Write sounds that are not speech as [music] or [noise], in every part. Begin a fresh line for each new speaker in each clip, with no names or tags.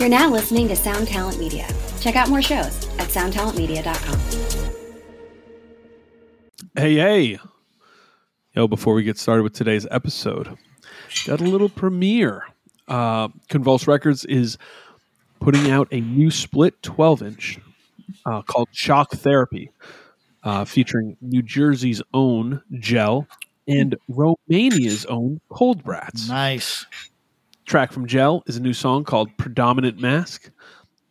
You're now listening to Sound Talent Media. Check out more shows at soundtalentmedia.com.
Hey, hey. Yo, before we get started with today's episode, got a little premiere. Uh, Convulse Records is putting out a new split 12 inch uh, called Shock Therapy, uh, featuring New Jersey's own Gel and Romania's own Cold Brats.
Nice.
Track from Gel is a new song called Predominant Mask.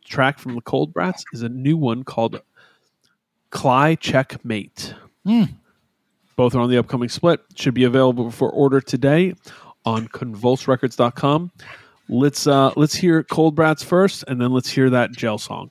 Track from the Cold Brats is a new one called Cly Checkmate. Both are on the upcoming split. Should be available for order today on convulserecords.com. Let's uh let's hear Cold Brats first and then let's hear that Gel song.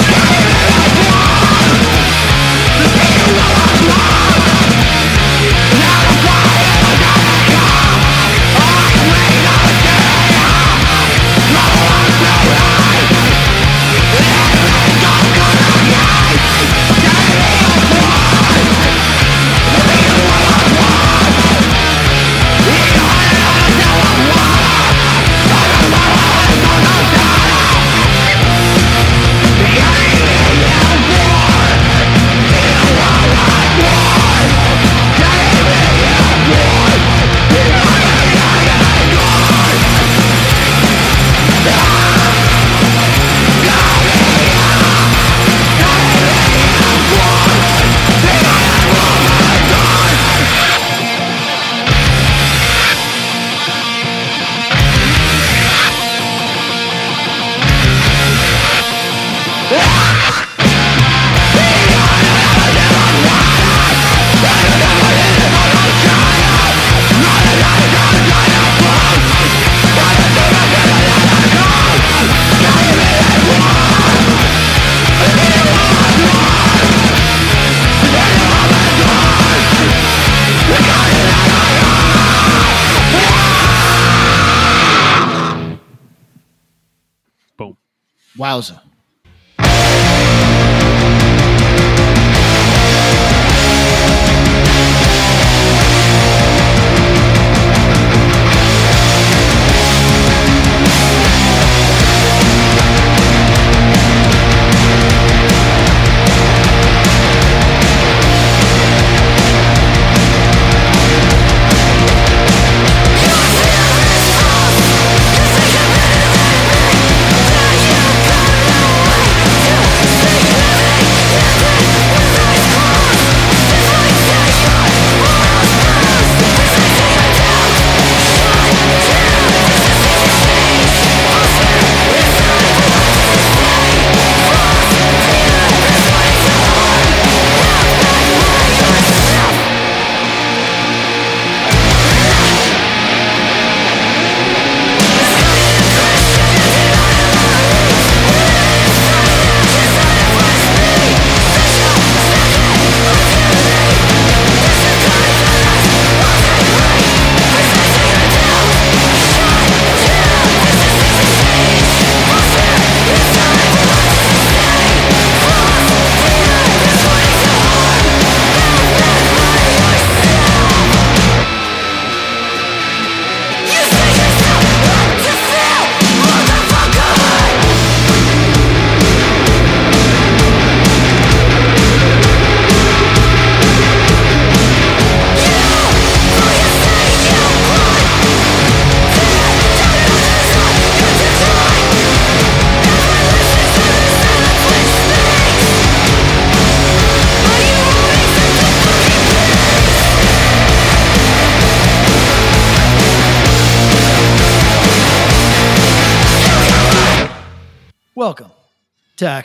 Wowza.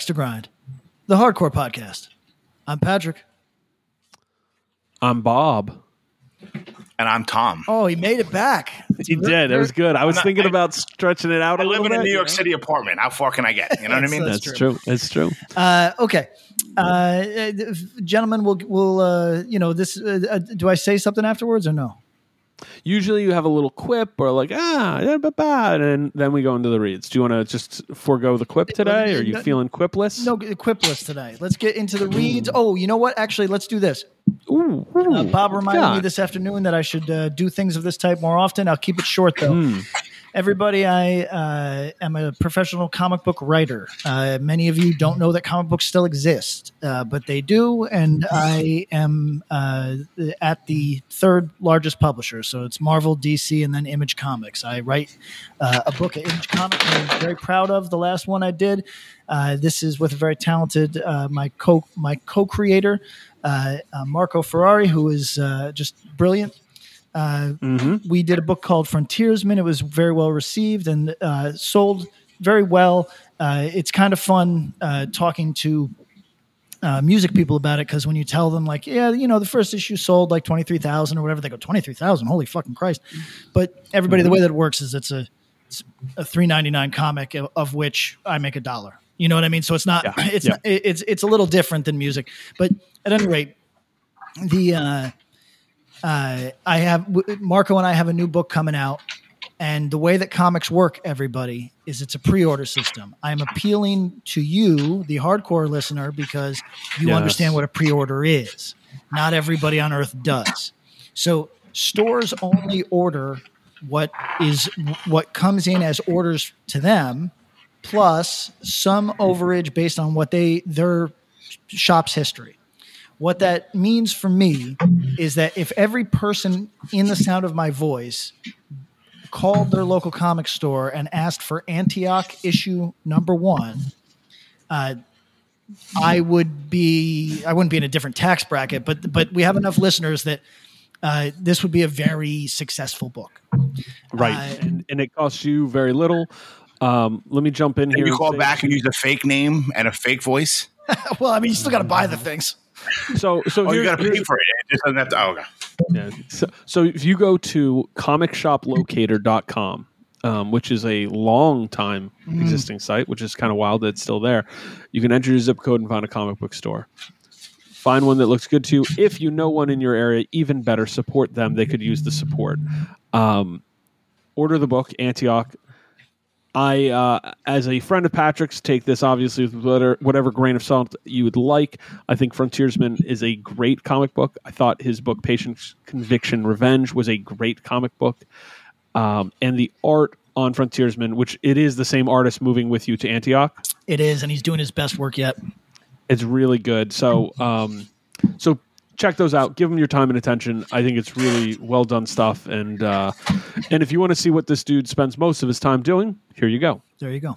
Axe to Grind, the hardcore podcast. I'm Patrick.
I'm Bob.
And I'm Tom.
Oh, he made it back.
He did. It was good. I was
not-
thinking
I-
about stretching it out
I
a
live
little
in a New York? City apartment. How far can I get? You know what I mean?
That's
That's
true.
true. That's true.
Uh, okay, uh, gentlemen, we'll we'll uh, you know this. Uh, uh, do I say something afterwards or no?
Usually you have a little quip or like ah yeah, ba, ba, and then we go into the reads. Do you want to just forego the quip today? Or are you
no-
feeling quipless?
No quipless today. Let's get into the reads. Oh, you know what? Actually, let's do this.
Ooh,
Uh, Bob reminded me this afternoon that I should uh, do things of this type more often. I'll keep it short though. Everybody, I uh, am a professional comic book writer. Uh, many of you don't know that comic books still exist, uh, but they do, and I am uh, at the third largest publisher. So it's Marvel, DC, and then Image Comics. I write uh, a book at Image Comics. I'm very proud of the last one I did. Uh, this is with a very talented my co my co-creator uh, uh, Marco Ferrari, who is just brilliant. Uh,
Mm-hmm.
We did a book called Frontiersman. It was very well received and uh, sold very well. Uh, it's kind of fun uh, talking to uh, music people about it because when you tell them, like, yeah, you know, the first issue sold like 23,000 or whatever, they go, 23,000, holy fucking Christ. But everybody, the way that it works is it's a, it's a 399 comic of, of which I make a dollar. You know what I mean? So it's not,
Yeah,
it's
yeah.
not, it's, it's a little different than music. But at any rate, the, uh, I have w- Marco and I have a new book coming out, and the way that comics work, everybody, is it's a pre-order system. I'm appealing to you, the hardcore listener, because you
Yes.
understand what a pre-order is. Not everybody on earth does. So stores only order what is what comes in as orders to them, plus some overage based on what they their shop's history. What that means for me is that if every person in the sound of my voice called their local comic store and asked for Antioch issue number one, uh, I would be I wouldn't be in a different tax bracket, but but we have enough listeners that uh, this would be a very successful book.
Right,
Uh,
and, and it costs you very little. Um, let me jump in
Can
here.
you
and
call
say-
back and use a fake name and a fake voice? [laughs]
well, I mean, you still got to buy the things.
So, so
Oh, you got to pay for it. It just doesn't have to. Oh, okay.
Yeah. So, so if you go to comicshoplocator.com, um, which is a long time existing site, which is kind of wild that it's still there, you can enter your zip code and find a comic book store. Find one that looks good to you. If you know one in your area, even better, support them. They could use the support. Um, order the book, Antioch. I, uh, as a friend of Patrick's, take this obviously with whatever, whatever grain of salt you would like. I think Frontiersman is a great comic book. I thought his book, Patience, Conviction, Revenge, was a great comic book. Um, and the art on Frontiersman, which it is the same artist moving with you to Antioch,
It is, and he's doing his best work yet.
it's really good. So, um, so check those out. Give them your time and attention. I think it's really well done stuff. And uh, and if you want to see what this dude spends most of his time doing, here you go.
There you go.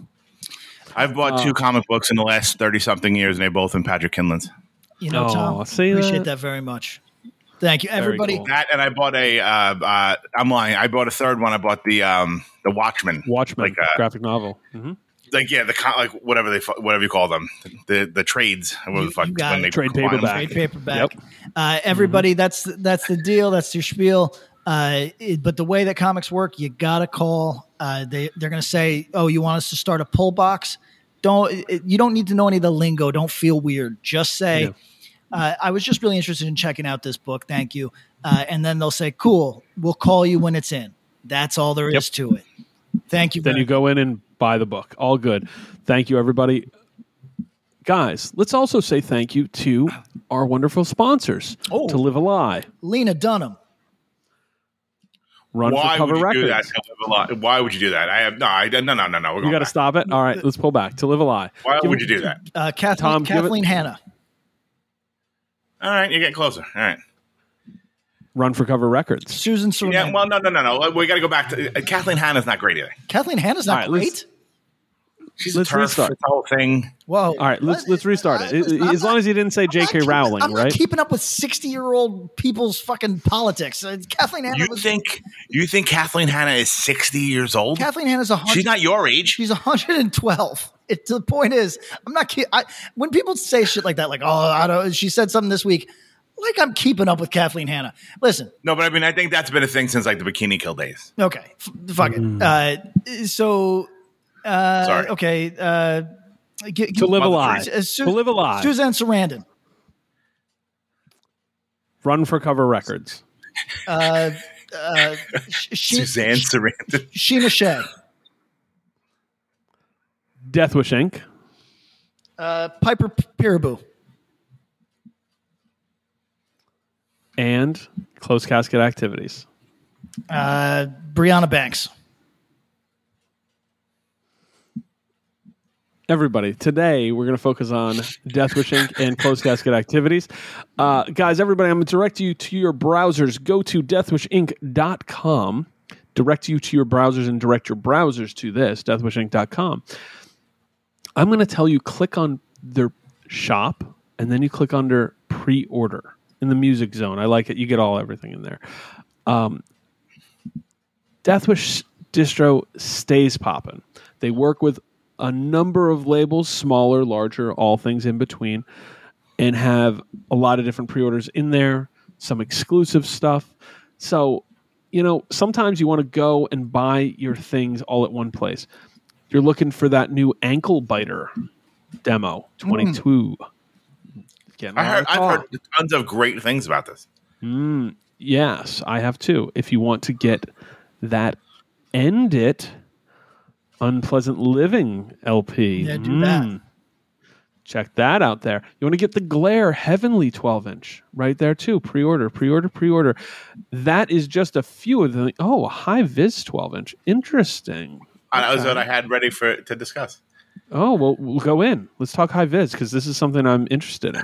I've bought two comic books in the last thirty something years, and they're both in Patrick Kindlon's.
You know,
Aw,
Tom,
see
appreciate
that?
that very much. Thank you, everybody.
cool.
That and I bought a. Uh, uh, I'm lying. I bought a third one. I bought the um, the Watchmen.
Watchmen
Like, uh,
graphic novel. hmm
like yeah, the con- like whatever they whatever you call them, the the trades. Whatever
You-
the fuck
you got
when
it.
they
Trade paperback.
Trade paperback.
Yep.
Uh, everybody, that's that's the deal. That's your spiel. Uh, it- but the way that comics work, you gotta call. Uh, they they're gonna say, "Oh, you want us to start a pull box?" Don't it- you don't need to know any of the lingo. Don't feel weird. Just say,
Yeah.
uh, "I was just really interested in checking out this book. Thank you." Uh, and then they'll say, "Cool, we'll call you when it's in." That's all there is
Yep.
to it. Thank you.
Then
very
you go in and buy the book. All good. Thank you, everybody. Guys, let's also say thank you to our wonderful sponsors
Oh.
to Live a Lie,
Lena Dunham.
Run
Why
for Cover
would you do that? Live? Why would you do that? I have no. I no no no no. We're
You
going
got to stop it. All right, let's pull back to Live a Lie.
Why
Give
would
me-
you do that?
Uh, Kathleen,
Tom,
Kathleen Hanna.
All right, you're getting closer. All right.
Run for Cover Records.
Susan Sarandon.
Yeah. Well, no no no no. We got to go back to uh, Kathleen Hanna's not great either.
Kathleen Hanna's not
All right, let's-
great.
She's
Let's
a turf.
restart.
It's the whole thing.
Whoa.
All right, let's let's restart it.
I'm
As long
not-
as you didn't say
I'm not
J.K.
keeping-
Rowling,
I'm not
right?
keeping up with sixty-year-old people's fucking politics. Uh, Kathleen Hanna
You
was
think you think Kathleen Hanna is 60 years old?
Kathleen Hanna's a hundred.
She's not your age.
She's 112. It, the point is, I'm not kidding. I, when people say shit like that, like, oh, I don't, she said something this week. Like I'm keeping up with Kathleen Hanna. Listen,
No, but I mean, I think that's been a thing since like the Bikini Kill days.
okay, f- fuck it. Uh, so, uh,
Sorry.
okay, uh, g-
To live
Mother
alive.
Teresa. Uh, Su-
to live alive.
Suzanne Sarandon,
Run for cover records.
uh, uh, She-
Suzanne Sarandon.
Sheena Shea,
Death Wish Inc.
uh, Piper Perabo,
and closed casket activities.
uh, Brianna Banks.
Everybody, today we're going to focus on Death Wish Inc. and closed casket activities. Uh, guys, everybody, I'm going to direct you to your browsers. Go to deathwishinc.com. Direct you to your browsers and direct your browsers to this, deathwishinc.com. I'm going to tell you click on their shop and then you click under pre order in the music zone. I like it. You get all everything in there. Um, Deathwish distro stays popping. They work with a number of labels, smaller, larger, all things in between, and have a lot of different pre-orders in there, some exclusive stuff. So, you know, sometimes you want to go and buy your things all at one place. You're looking for that new ankle biter demo 22. Getting a
I
lot
heard, I've heard tons of great things about this.
Mm, yes, I have too. If you want to get that End It Unpleasant Living LP.
Yeah, do that.
Mm. Check that out there. You want to get the Glare Heavenly 12 inch right there too. Pre order, pre order, pre order. That is just a few of the. Oh, a high vis 12 inch. Interesting.
Uh, That was what I had ready for to discuss.
Oh, well, we'll go in. Let's talk high vis because this is something I'm interested in.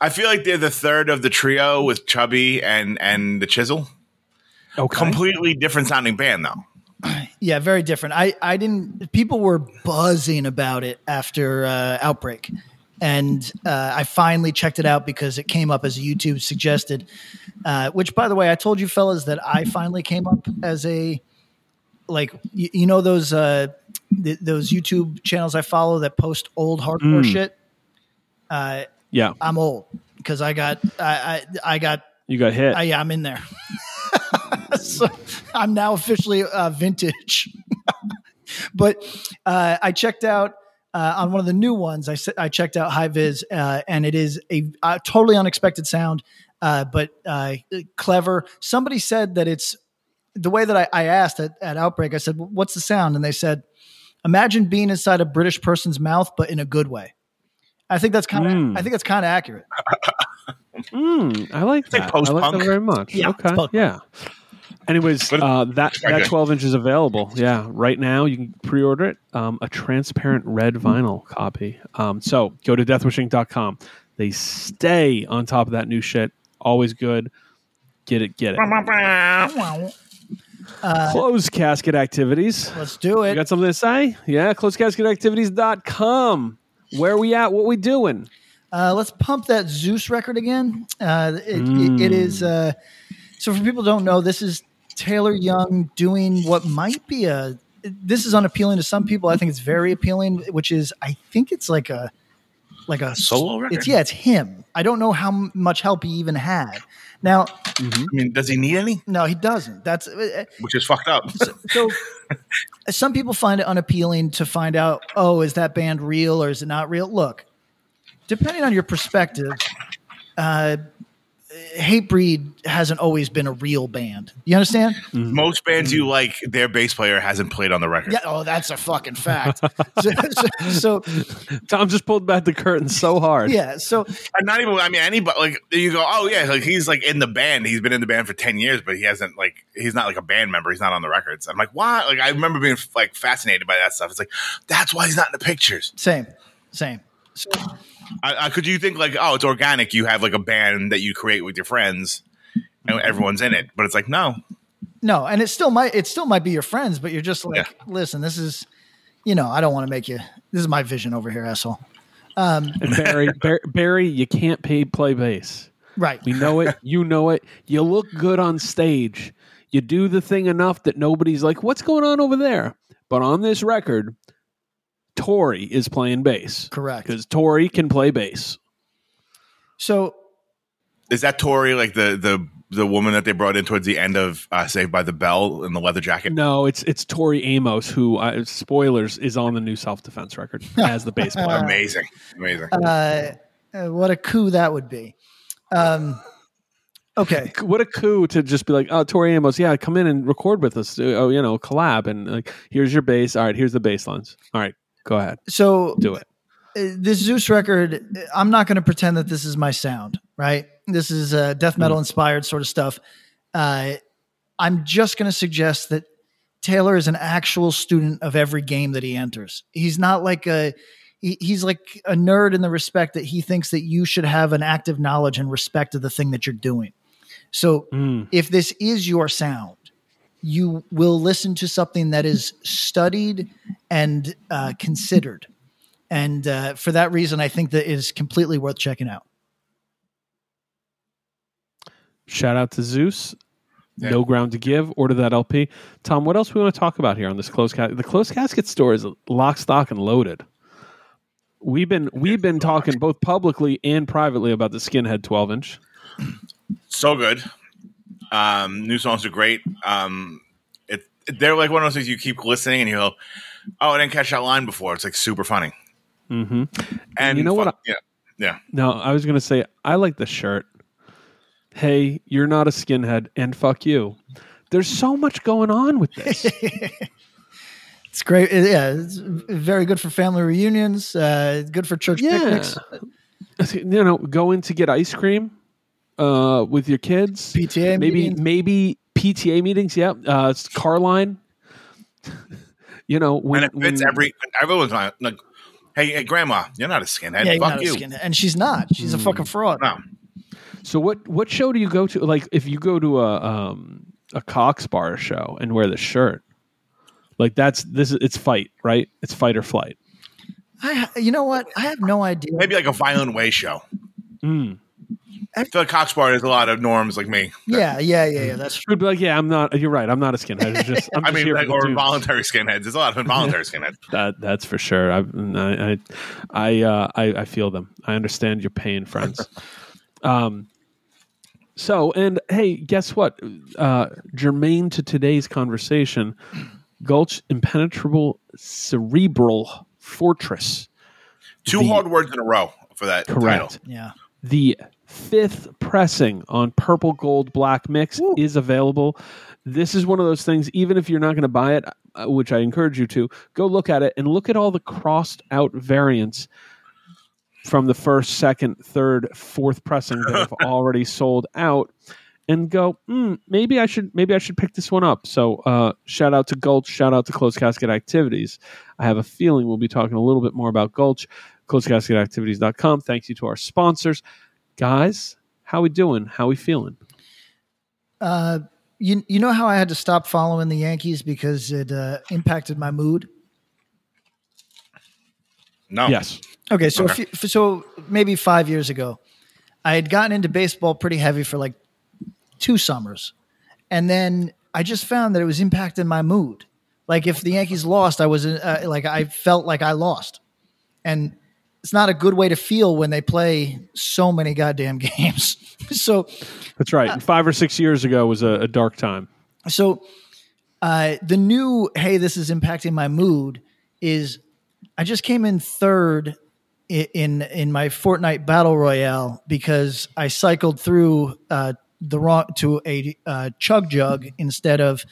I feel like they're the third of the trio with Chubby and and the Chisel.
Okay.
Completely different sounding band though. [clears throat]
Yeah, very different. I, I didn't. People were buzzing about it after uh, Outbreak, and uh, I finally checked it out because it came up as YouTube suggested. Uh, which, by the way, I told you fellas that I finally came up as a like you, you know those uh, th- those YouTube channels I follow that post old hardcore
Mm.
shit. Uh,
Yeah.
I'm old because I got I I, I got
You got hit.
I, yeah, I'm in there. [laughs] so I'm now officially uh, vintage. [laughs] but uh, I checked out uh, on one of the new ones. I, I checked out High Vis, uh, and it is a, a totally unexpected sound, uh, but uh, clever. Somebody said that it's the way that I, I asked at, at Outbreak. I said, "What's the sound?" And they said, "Imagine being inside a British person's mouth, but in a good way." I think that's kind of.
Mm.
I think that's kind of accurate.
Mm, I like
like
that. I like
post-punk.
that very much.
Yeah,
okay. Yeah. Anyways, uh, that that 12 inch is available. Yeah, right now you can pre-order it. Um, a transparent red vinyl copy. Um, so go to deathwishinc.com. They stay on top of that new shit. Always good. Get it, get it. [laughs] Closed casket activities.
Let's do
You
it.
got something to say? Yeah, closedcasketactivities.com. Where we at? What we doing?
Uh, let's pump that Zeus record again. Uh, it, it, it is uh, so for people who don't know, this is Taylor Young doing what might be a. This is unappealing to some people. I think it's very appealing, which is I think it's like a like a
Solo record?
It's yeah, it's him. I don't know how much help he even had. Now,
I mean, does he need any?
no, he doesn't. That's uh,
Which is fucked up.
so [laughs] some people find it unappealing to find out oh is that band real or is it not real look depending on your perspective uh Hatebreed hasn't always been a real band. You understand? Mm-hmm.
Most bands you mm-hmm. like, their bass player hasn't played on the record.
Yeah. Oh, that's a fucking fact. [laughs] so, so, so,
Tom just pulled back the curtain so hard.
yeah. So
And not even, I mean, anybody, like, you go, oh, yeah, like, he's like in the band. He's been in the band for 10 years, but he hasn't, like, he's not like a band member. He's not on the records. I'm like, why? Like, I remember being, like, fascinated by that stuff. It's like, that's why he's not in the pictures.
same, same. So
I, I, could you think, like, oh, it's organic. You have, like, a band that you create with your friends and everyone's in it. But it's like, no.
no, and it still might it still might be your friends, but you're just like,
Yeah.
listen, this is, you know, I don't want to make you. This is my vision over here, asshole.
Um, and Barry, [laughs] Bar- Barry, you can't pay play bass.
Right.
We know it. You know it. You look good on stage. You do the thing enough that nobody's like, "What's going on over there?" But on this record, Tori is playing bass
Correct.
because Tori can play bass.
So
is that Tori like the the the woman that they brought in towards the end of uh, Saved by the Bell in the leather jacket?
No, it's it's Tori Amos who uh, spoilers is on the new self defense record [laughs] as the bass player.
Amazing, amazing.
Uh, uh, what a coup that would be. Um, okay. [laughs]
what a coup to just be like, oh, Tori Amos, yeah, come in and record with us. uh, Oh, you know, collab and like, here's your bass. All right, here's the bass lines. All right, go ahead,
So
do it.
uh, this Zeus record, uh, I'm not going to pretend that this is my sound, right? This is uh, death metal inspired sort of stuff. Uh, I'm just going to suggest that Taylor is an actual student of every game that he enters. He's not like a he, he's like a nerd in the respect that he thinks that you should have an active knowledge and respect of the thing that you're doing. So
Mm.
if this is your sound, you will listen to something that is studied and uh, considered. And uh, for that reason, I think that it is completely worth checking out.
Shout out to Zeus.
Yeah.
No ground to give. Order that LP. Tom, what else we want to talk about here on this closed casket? The closed casket store is lock, stock, and loaded. We've been we've been talking both publicly and privately about the Skinhead 12 inch.
so good. Um, new songs are great. Um, it, they're like one of those things you keep listening and you go, "Oh, I didn't catch that line before." It's like super funny.
Mm-hmm.
And
You know what
fuck- yeah, yeah.
No, I was going to say I like the shirt. Hey, you're not a skinhead, and fuck you. There's so much going on with this. [laughs]
It's great. It- yeah, it's very good for family reunions. Uh, good for church
Yeah.
picnics.
you know, going to get ice cream uh, with your kids.
PTA
maybe
meetings.
maybe PTA meetings. Yeah, uh, it's car line. [laughs] you know, when,
and it fits
when-
every everyone's like, like, "Hey, hey, grandma, you're not a skinhead.
Yeah, you're
fuck
not a
you."
skinhead. and she's not. She's a fucking fraud.
No,
So what what show do you go to? Like if you go to a um a Cox bar show and wear the shirt, like that's this is it's fight right? It's fight or flight.
I, you know what? I have no idea.
maybe like a violent way show.
Mm.
I feel like Cox Bar there's a lot of norms like me.
Yeah, yeah, yeah, yeah. That's true.
Would be like, yeah, I'm not. You're right. I'm not a skinhead. It's [laughs] just I'm
I mean,
here
like,
for the
or
dudes.
involuntary skinheads. There's a lot of involuntary [laughs] skinheads.
That that's for sure. I I I I, uh, I I feel them. I understand your pain, friends. [laughs] um. So and hey, guess what? Uh, germane to today's conversation, Gulch impenetrable cerebral fortress.
Two
The-
hard words in a row for that
Correct.
title.
Yeah.
The fifth pressing on purple gold black mix is available. This is one of those things, even if you're not going to buy it, uh, which I encourage you to, go look at it and look at all the crossed out variants from the first, second, third, fourth pressing that have [laughs] already sold out and go, hmm, maybe I should maybe I should pick this one up. So uh, shout out to Gulch, shout out to Closed Casket Activities. I have a feeling we'll be talking a little bit more about Gulch closecasket.activities.com. Thanks you to our sponsors. Guys, how we doing? How we feeling?
Uh, you you know how I had to stop following the Yankees because it uh, impacted my mood.
No.
Yes.
Okay, so
Okay.
A few, so maybe five years ago, I had gotten into baseball pretty heavy for like two summers, and then I just found that it was impacting my mood. Like if the Yankees lost, I was uh, like I felt like I lost, and it's not a good way to feel when they play so many goddamn [laughs] games. so
That's right. Five or six years ago was a, a dark time.
So uh, the new hey, this is impacting my mood is I just came in third i- in in my Fortnite battle royale because I cycled through uh, the wrong to a uh, chug jug instead of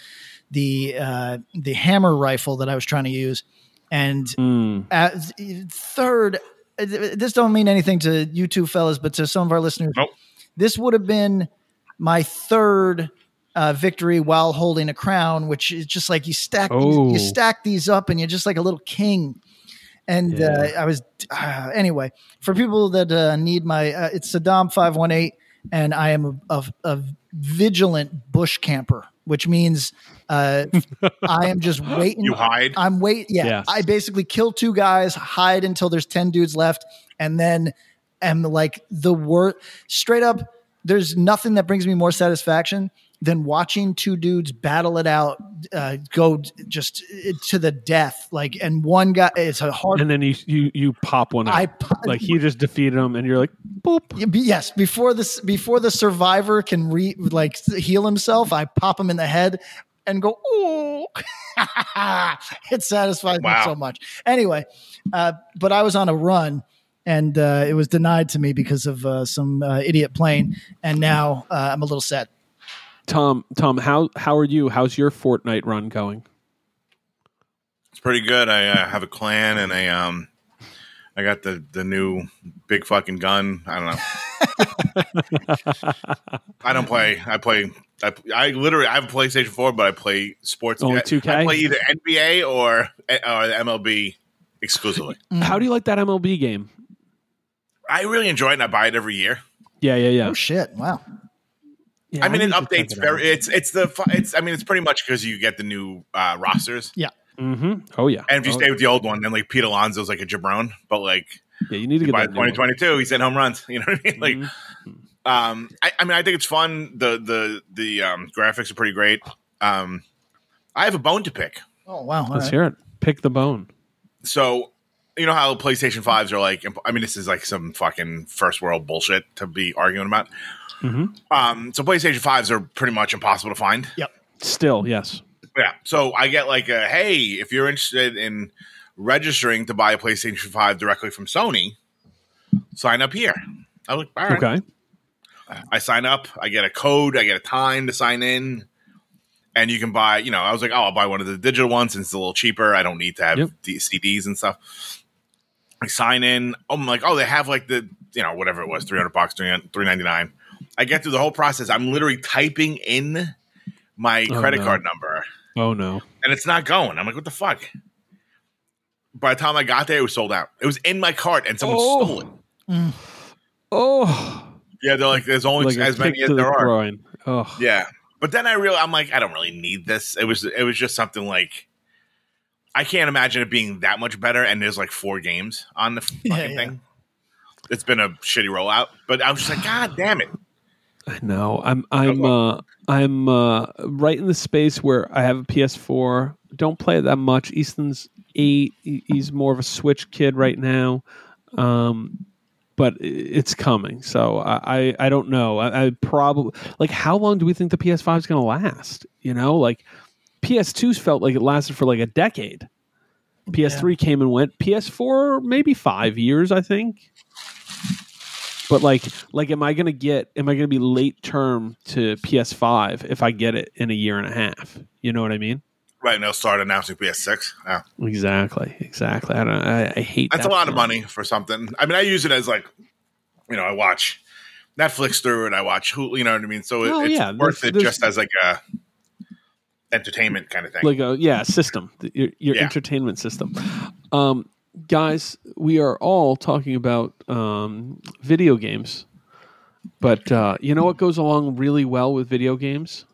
the uh, the hammer rifle that I was trying to use, and
Mm.
as third. Uh, This don't mean anything to you two fellas, but to some of our listeners,
Nope.
this would have been my third uh, victory while holding a crown, which is just like you stack
Oh.
these, you stack these up, and you're just like a little king. And uh, I was uh, anyway for people that uh, need my uh, it's Saddam five one eight, and I am a, a, a vigilant bush camper, which means uh, I am just [laughs] waiting.
You hide.
I'm wait. Yeah,
Yes.
I basically kill two guys, hide until there's ten dudes left, and then am like the worst. Straight up, there's nothing that brings me more satisfaction than watching two dudes battle it out, uh, go just uh, to the death. Like, and one guy, it's a hard.
And then you you you pop one out.
I po-
like he just defeated him, and you're like, boop.
Yes, before this, before the survivor can re like heal himself, I pop him in the head and go, oh, [laughs] it satisfies me so much. Anyway, uh, but I was on a run and uh, it was denied to me because of uh, some uh, idiot plane, and now uh, I'm a little sad.
Tom, Tom, how how are you? How's your Fortnite run going?
It's pretty good. I uh, have a clan and I um I got the the new big fucking gun. I don't know. [laughs] [laughs] I don't play. I play. I, I literally I have a PlayStation Four, but I play sports.
Only
I-
2K?
I play either NBA or or the MLB exclusively. [laughs]
How do you like that MLB game?
I really enjoy it, and I buy it every year.
Yeah, yeah, yeah.
Oh shit! Wow.
Yeah,
I mean, it
need to check
updates
it
very. It's it's the it's. I mean, it's pretty much because you get the new uh, rosters,
Yeah.
Mm-hmm. Oh yeah.
and if you
oh,
stay with the old one, then like Pete Alonso's like a jabron, but like
yeah, you need to get
by
that. new one.
2022, he's hit home runs. [laughs] You know what I mean? Like,
Mhm.
um, I, I mean, I think it's fun. The the the um, graphics are pretty great. Um, I have a bone to pick.
Oh wow. All
Let's
right.
hear it. Pick the bone.
So, you know how PlayStation fives are like? I mean, this is like some fucking first world bullshit to be arguing about.
Mhm.
Um, so PlayStation fives are pretty much impossible to find. Yep.
Still, yes.
Yeah. So I get like a hey, if you're interested in registering to buy a PlayStation 5 directly from Sony, sign up here. I was like, all right.
Okay.
I sign up, I get a code, I get a time to sign in, and you can buy, you know, I was like, oh, I'll buy one of the digital ones since it's a little cheaper. I don't need to have
Yep.
D- CDs and stuff. I sign in. I'm like, oh, they have like the, you know, whatever it was, 300 bucks, 399 I get through the whole process. I'm literally typing in my
Oh,
credit
no.
card number
Oh no.
and it's not going. I'm like, what the fuck? By the time I got there, it was sold out. It was in my cart, and someone
Oh.
stole it.
Oh,
Yeah, they're like, there's only
like
as many as
to the
there are.
groin. Oh,
Yeah, but then I real, I'm like, I don't really need this. It was, it was just something like, I can't imagine it being that much better. And there's like four games on the [laughs] fucking
Yeah, yeah.
thing. It's been a shitty rollout, but I was just like, God damn it!
I know. I'm I'm uh I'm uh right in the space where I have a PS4. Don't play it that much. Easton's eight. He's more of a Switch kid right now. Um but it's coming. So I, I, I don't know. I, I probably like how long do we think the PS5 is going to last? You know, like PS2's felt like it lasted for like a decade. PS3 came and went. PS4 maybe 5 years, I think. But like like am I going to get am I going to be late term to PS5 if I get it in a year and a half? You know what I mean?
Right, and they'll start announcing PS6. Yeah.
Exactly. Exactly. I don't I, I hate
That's
that
a lot of money for something. I mean, I use it as like, you know, I watch Netflix through it. I watch Hulu. You know what I mean? So it,
Oh,
it's
yeah,
worth
there's-
it
there's-
just as like a entertainment kind of thing.
like a yeah system your, your
Yeah.
entertainment system um guys we are all talking about um video games but uh you know what goes along really well with video games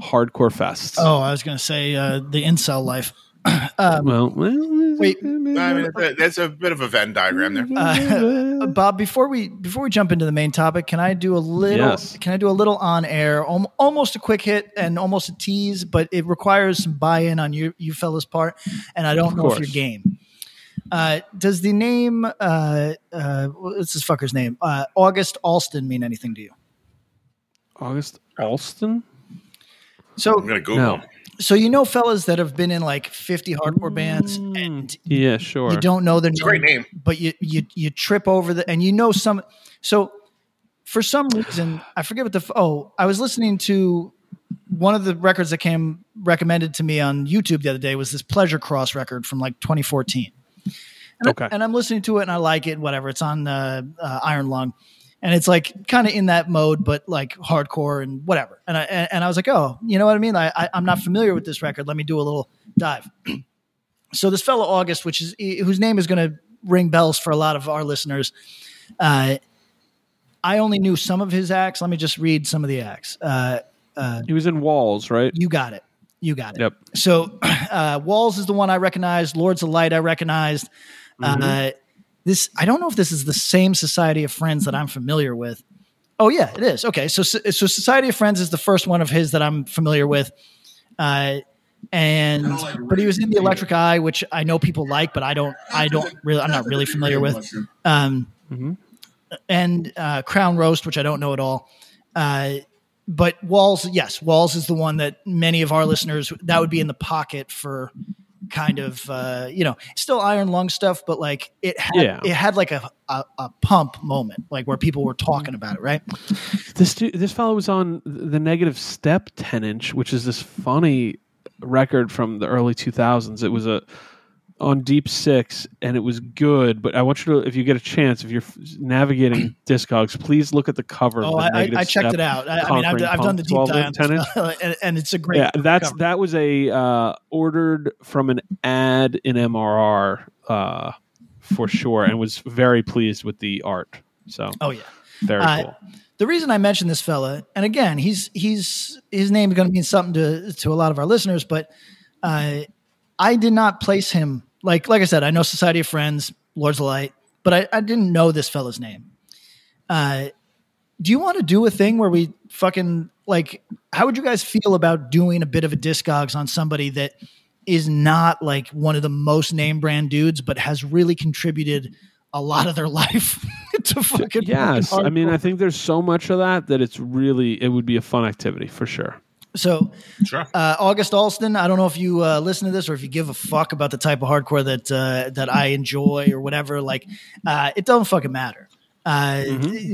hardcore fest.
Oh, I was going to say uh, the incel life. [clears throat] um,
well, well
Wait.
I mean, it's a, there's a bit of a Venn diagram there.
Uh, Bob, before we before we jump into the main topic, can I do a little?
Yes.
Can I do a little on air, al- almost a quick hit and almost a tease, but it requires some buy in on you you fellas' part, and I don't
Of
know if
course.
you're game. Uh, does the name uh, uh, what's this fucker's name? Uh, August Alston mean anything to you?
august alston
So
I'm gonna Google.
no
so you know fellas that have been in like 50 hardcore bands
Mm,
and
yeah sure
you don't know their
It's a great name.
but you you you trip over the and you know some so for some reason i forget what the oh i was listening to one of the records that came recommended to me on youtube the other day was this pleasure cross record from like 2014 and,
Okay.
I, and i'm listening to it and i like it whatever it's on uh, uh, iron lung and it's like kind of in that mode but like hardcore and whatever and i and, and i was like oh you know what i mean I, I i'm not familiar with this record let me do a little dive [clears throat] so this fellow August, which is whose name is going to ring bells for a lot of our listeners. Uh, I only knew some of his acts. Let me just read some of the acts. Uh,
he was in walls right
you got it. You got it.
yep
So [clears throat] uh, Walls is the one I recognized. Lords of Light I recognized. Uh, this I don't know if this is the same Society of Friends that I'm familiar with. Oh yeah, it is. Okay, so so Society of Friends is the first one of his that I'm familiar with, uh, and but he was in the Electric Eye, which I know people like, but I don't. I don't really. I'm not really [laughs] familiar with. Um, and uh, Crown Roast, which I don't know at all. Uh, but Walls, yes, Walls is the one that many of our listeners that would be in the pocket for kind of uh, you know still iron lung stuff, but like it had
Yeah.
it had like a, a a pump moment, like where people were talking about it, right?
This du- this fellow was on the negative step ten inch, which is this funny record from the early two thousands. It was a on Deep Six, and it was good. But I want you to, if you get a chance, if you're navigating [clears throat] Discogs, please look at the cover. of
Oh,
the
I, I, I checked
Step
it out. I, I mean, I've, I've done the deep dive, on
inch, 10 inch.
this, and, and it's a great.
Yeah, that's
cover.
that was a uh, ordered from an ad in MRR uh, for sure, and was very pleased with the art. So
Oh yeah.
very
Uh,
cool.
the reason I mentioned this fella, and again, he's he's his name is going to mean something to to a lot of our listeners, but uh, I did not place him like like I said, I know Society of Friends, Lords of Light, but I, I didn't know this fella's name. Uh, do you want to do a thing where we fucking like? How would you guys feel about doing a bit of a discogs on somebody that is not like one of the most name brand dudes, but has really contributed a lot of their [laughs] life to fucking
Yes, I mean. I think there's so much of that that it's really it would be a fun activity for sure.
So,
Sure.
uh, August Alston, I don't know if you uh, listen to this or if you give a fuck about the type of hardcore that uh, that I enjoy or whatever. Like, uh, it doesn't fucking matter. Uh,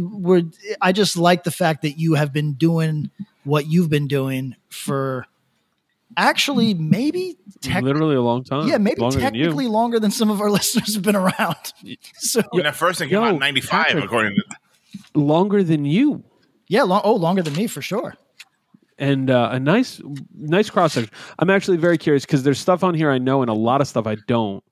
We're, I just like the fact that you have been doing what you've been doing for actually maybe tech-
Literally a long time.
yeah maybe
longer
technically
than
longer than some of our [laughs] listeners have been around. So
When that first thing came
Yo,
out '95,
Patrick.
according to
Longer than you.
yeah, long, oh longer than me for sure.
And uh, a nice nice cross section. I'm actually very curious because there's stuff on here I know and a lot of stuff I don't.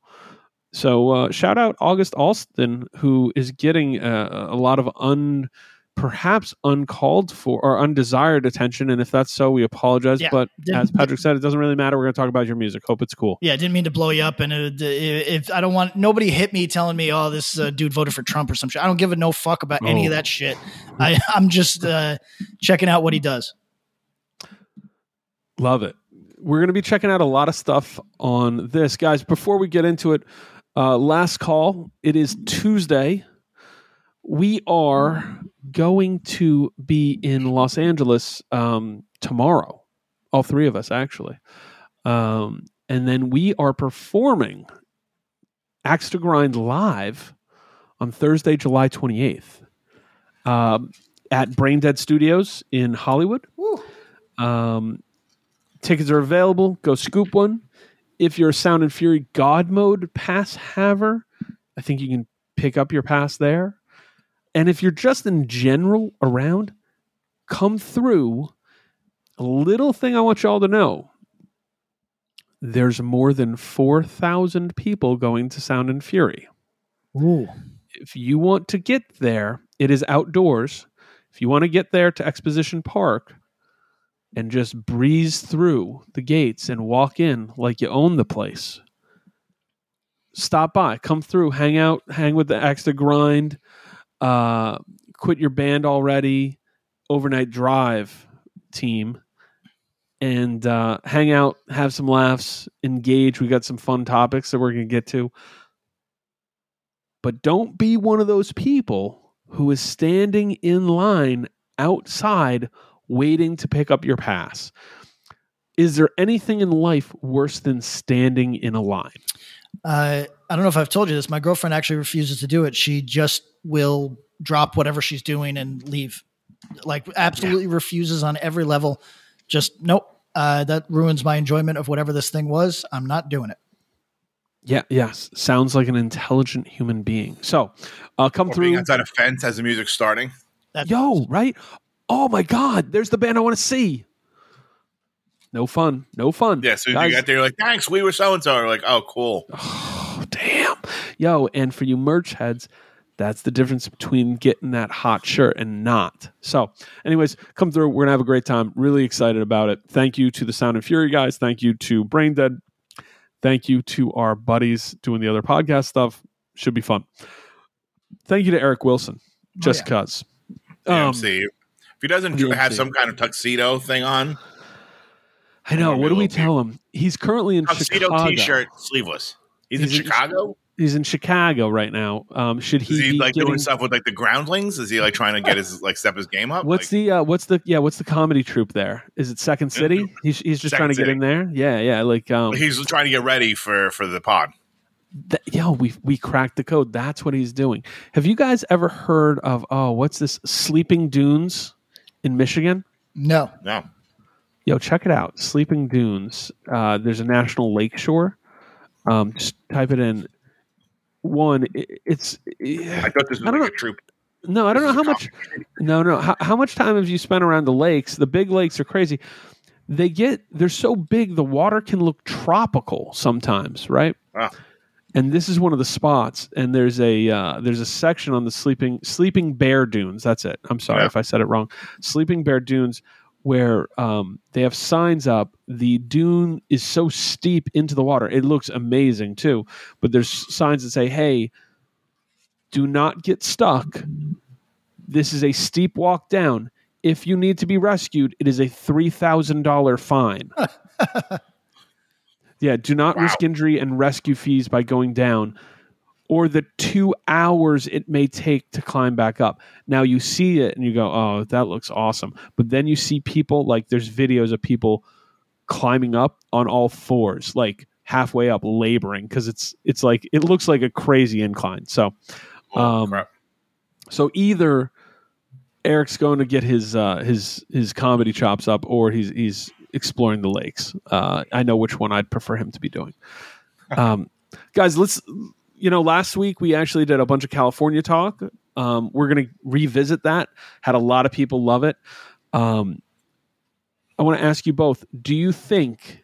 So uh, shout out August Alston who is getting uh, a lot of un perhaps uncalled for or undesired attention and if that's so we apologize
Yeah.
but as Patrick said it doesn't really matter we're going to talk about your music hope it's cool
Yeah, I didn't mean to blow you up, and it, if I don't want nobody hit me telling me, "Oh, this uh, dude voted for Trump" or some shit. I don't give a no fuck about any of
Oh.
that shit. I, I'm just uh, checking out what he does.
Love it. We're going to be checking out a lot of stuff on this. Guys, before we get into it, uh, last call. It is Tuesday. We are going to be in Los Angeles um, tomorrow. All three of us, actually. Um, and then we are performing Axe to Grind live on Thursday, July 28th um, at Brain Dead Studios in Hollywood. Um, tickets are available. Go scoop one. If you're a Sound and Fury God Mode pass haver, I think you can pick up your pass there. And if you're just in general around, come through. A little thing I want y'all to know there's more than 4,000 people going to Sound and Fury
Ooh,
if you want to get there, it is outdoors. If you want to get there to Exposition Park and just breeze through the gates and walk in like you own the place, stop by, come through, hang out, hang with the Axe to Grind, uh, quit your band already, overnight drive team, and uh, hang out, have some laughs, engage. We got some fun topics that we're going to get to but don't be one of those people who is standing in line outside waiting to pick up your pass. Is there anything in life worse than standing in a line?
uh, I don't know if I've told you this. My girlfriend actually refuses to do it. She just will drop whatever she's doing and leave. Like absolutely refuses on every level. Just nope. Uh, that ruins my enjoyment of whatever this thing was. I'm not doing it.
Yeah, yes. Sounds like an intelligent human being. So, uh, come
or being
through.
outside a fence as the music starting.
That,
Yo, right? Oh my God, there's the band I want to see. No fun. No fun.
Yeah, so
Guys-
you got there, you're like, thanks, we were so and so. Like, oh, cool.
Oh, [sighs] damn. Yo, and for you merch heads, that's the difference between getting that hot shirt and not. So, anyways, come through. We're going to have a great time. Really excited about it. Thank you to the Sound and Fury guys. Thank you to Brain Dead. Thank you to our buddies doing the other podcast stuff. Should be fun. Thank you to Eric Wilson, just
yeah.
cuz.
The
Um,
MC. If he doesn't have
MC.
some kind of tuxedo thing on,
I know. What do we tell him? He's currently in
tuxedo
Chicago.
t-shirt, sleeveless. He's,
He's
in
in-
Chicago.
He's in Chicago right now. Um, should he
Is he
be
like
getting,
doing stuff with like the groundlings? Is he like trying to get his like step his game up?
What's
Like,
the uh, what's the yeah what's the comedy troupe there? Is it Second City? He's he's just
Second
trying to get in there. Yeah, yeah. Like um,
he's trying to get ready for for the pod.
th- yo, we we cracked the code. That's what he's doing. Have you guys ever heard of oh what's this Sleeping Dunes in Michigan?
No.
No,
Yo, check it out. Sleeping Dunes. Uh, there's a national lake shore. Um, just type it in. One, it, it's
I thought this was
I don't
like
know.
a troop.
no, I don't know
This
how
is a
much. No, no. How, how much time have you spent around the lakes? The big lakes are crazy. They get they're so big the water can look tropical sometimes, right?
Wow.
And this is one of the spots. And there's a uh, there's a section on the sleeping sleeping bear dunes. That's it. I'm sorry
Yeah.
if I said it wrong. Sleeping bear dunes, where um, they have signs up. The dune is so steep into the water. It looks amazing too. But there's signs that say, "Hey, do not get stuck. This is a steep walk down. If you need to be rescued, it is a $3,000 fine. [laughs] yeah, do not
Wow.
risk injury and rescue fees by going down or the two hours it may take to climb back up. Now you see it and you go, oh, that looks awesome. But then you see people, like, there's videos of people climbing up on all fours, like halfway up, laboring because it's it's like it looks like a crazy incline. So Um, so either Eric's going to get his uh, his his comedy chops up, or he's he's exploring the lakes. Uh, I know which one I'd prefer him to be doing. Um, [laughs] guys, let's you know last week we actually did a bunch of California talk. Um, we're going to revisit that. Had a lot of people love it. Um, I want to ask you both: Do you think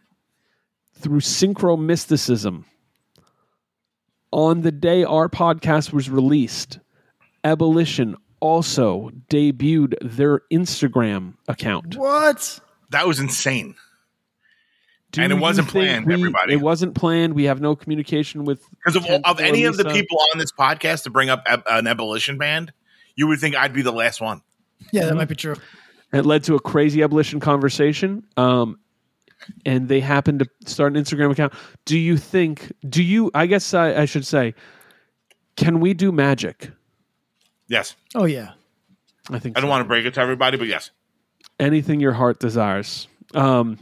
through synchro mysticism? on the day our podcast was released, Abolition also debuted their Instagram account.
What?
That was insane.
Do
And it wasn't planned,
we-
everybody.
It wasn't planned. We have no communication with
Because of, of
or
any of the people on this podcast to bring up ab- an abolition band, you would think I'd be the last one.
Yeah, that
Mhm.
might be true.
It led to a crazy abolition conversation. Um, and they happened to start an Instagram account. Do you think? Do you? I guess I, I should say, can we do magic?
Yes.
Oh yeah.
I think
I don't
so.
want to break it to everybody, but yes.
Anything your heart desires. Um,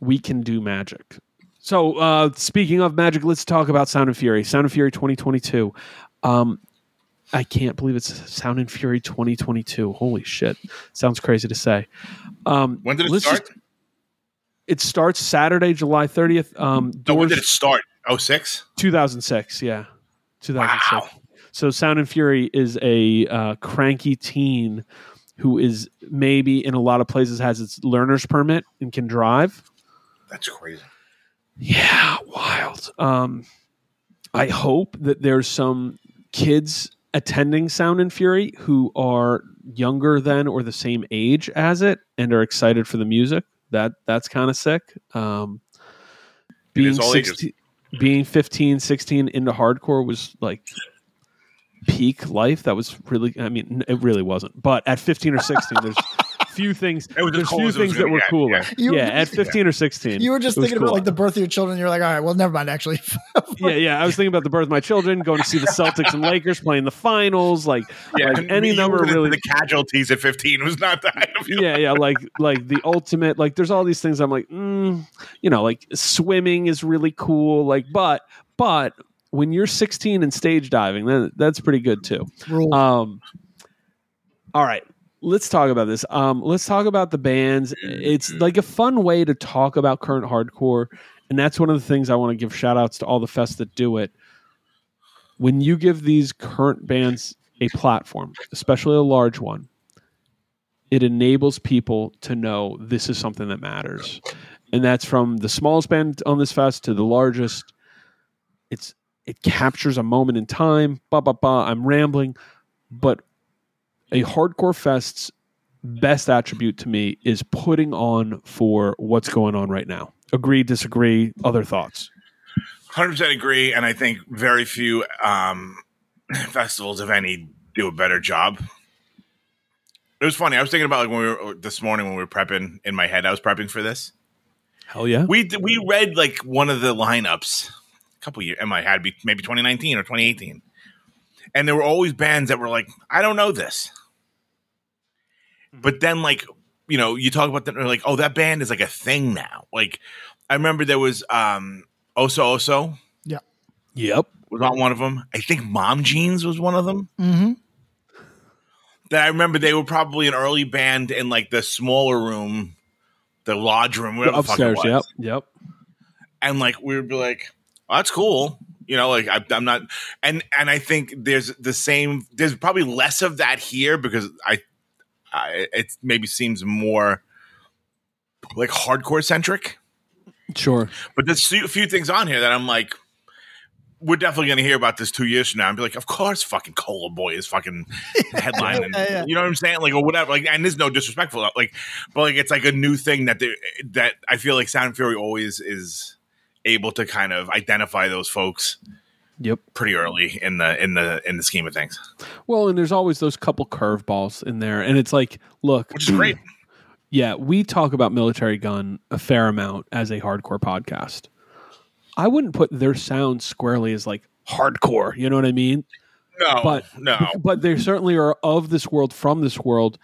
we can do magic. So, uh, speaking of magic, let's talk about Sound and Fury. Sound and Fury 2022. Um, I can't believe it's Sound and Fury 2022. Holy shit. Sounds crazy to say. Um,
When did it start?
just- it starts Saturday, July 30th. Um,
So when did it start? Oh six.
2006, yeah. 2006.
Wow.
So Sound and Fury is a uh, cranky teen who is maybe in a lot of places has its learner's permit and can drive.
That's crazy.
Yeah, wild. Um, I hope that there's some kids attending Sound and Fury who are younger than or the same age as it and are excited for the music. That that's kind of sick. Um,
It is all ages.
16 being 15, 16 into hardcore was like peak life. That was really, I mean, it really wasn't. But at 15 or 16, there's [laughs] few things.
It was as
there's
cool
few
as it was
things that were
get,
cooler.
yeah.
You-
yeah, at 15 or 16.
You were just
it was
thinking about like the birth of your children. You're like, all right, well, never mind. Actually, [laughs]
yeah, yeah. I was thinking about the birth of my children, going to see the Celtics and Lakers playing the finals, like, like any
you
number of really.
the casualties at fifteen was not that. [laughs]
yeah, yeah, like like the ultimate. Like, there's all these things. I'm like, mm, you know, like swimming is really cool. Like, but but when you're 16 and stage diving, then that's pretty good too. Um, all right, let's talk about this. Um, let's talk about the bands. It's like a fun way to talk about current hardcore, and that's one of the things I want to give shout outs to all the fests that do it. When you give these current bands a platform, especially a large one, it enables people to know this is something that matters. And that's from the smallest band on this fest to the largest. It's it captures a moment in time. Ba ba ba. I'm rambling, but a hardcore fest's best attribute to me is putting on for what's going on right now. Agree, disagree, other thoughts.
Hundred percent agree, and I think very few um, [clears throat] festivals, if any, do a better job. It was funny. I was thinking about like when we were this morning when we were prepping in my head. I was prepping for this.
Hell yeah.
We we read like one of the lineups couple years. And I had be maybe 2019 or 2018, and there were always bands that were like, I don't know this. But then, like you know, you talk about that, like, oh, that band is like a thing now. Like, I remember there was um Oso Oso
Yeah.
Yep.
was on one of them. I think Mom Jeans was one of them.
Mm-hmm.
That I remember they were probably an early band in like the smaller room, the lodge room, whatever the fuck it
Upstairs.
was.
Yep. Yep.
and like we would be like, oh, "That's cool," you know. Like I, I'm not, and and I think there's the same. There's probably less of that here because I, I it maybe seems more like hardcore centric.
Sure.
But there's a few things on here that I'm like, we're definitely going to hear about this two years from now and be like, of course, fucking Cola Boy is fucking [laughs] headlining.
Yeah, yeah.
You know what I'm saying? Like, or whatever. Like, and there's no disrespectful, like, but like, it's like a new thing that they, that I feel like Sound Fury always is able to kind of identify those folks
Yep.
pretty early in the in the in the scheme of things,
Well, and there's always those couple curveballs in there, and it's like, look,
which is great. [clears throat]
yeah, we talk about Militarie Gun a fair amount as a hardcore podcast. I wouldn't put their sound squarely as like hardcore. You know what I mean?
No,
But-
no, [laughs]
But they certainly are of this world, from this world.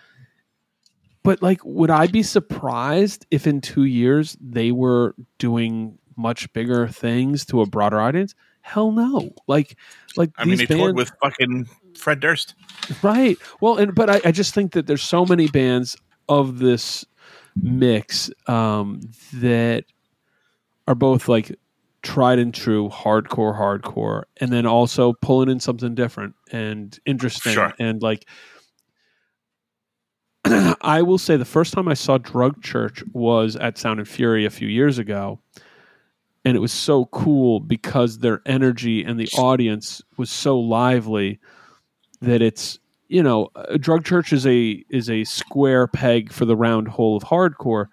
But like, would I be surprised if in two years they were doing much bigger things to a broader audience? Hell no! Like, like
I mean, they toured with fucking Fred Durst.
Right. Well, and but I, I just think that there's so many bands of this mix um, that are both like tried and true hardcore, hardcore, and then also pulling in something different and interesting
Sure.
and like. [clears throat] I will say the first time I saw Drug Church was at Sound and Fury a few years ago, and it was so cool because their energy and the audience was so lively that it's you know a drug church is a is a square peg for the round hole of hardcore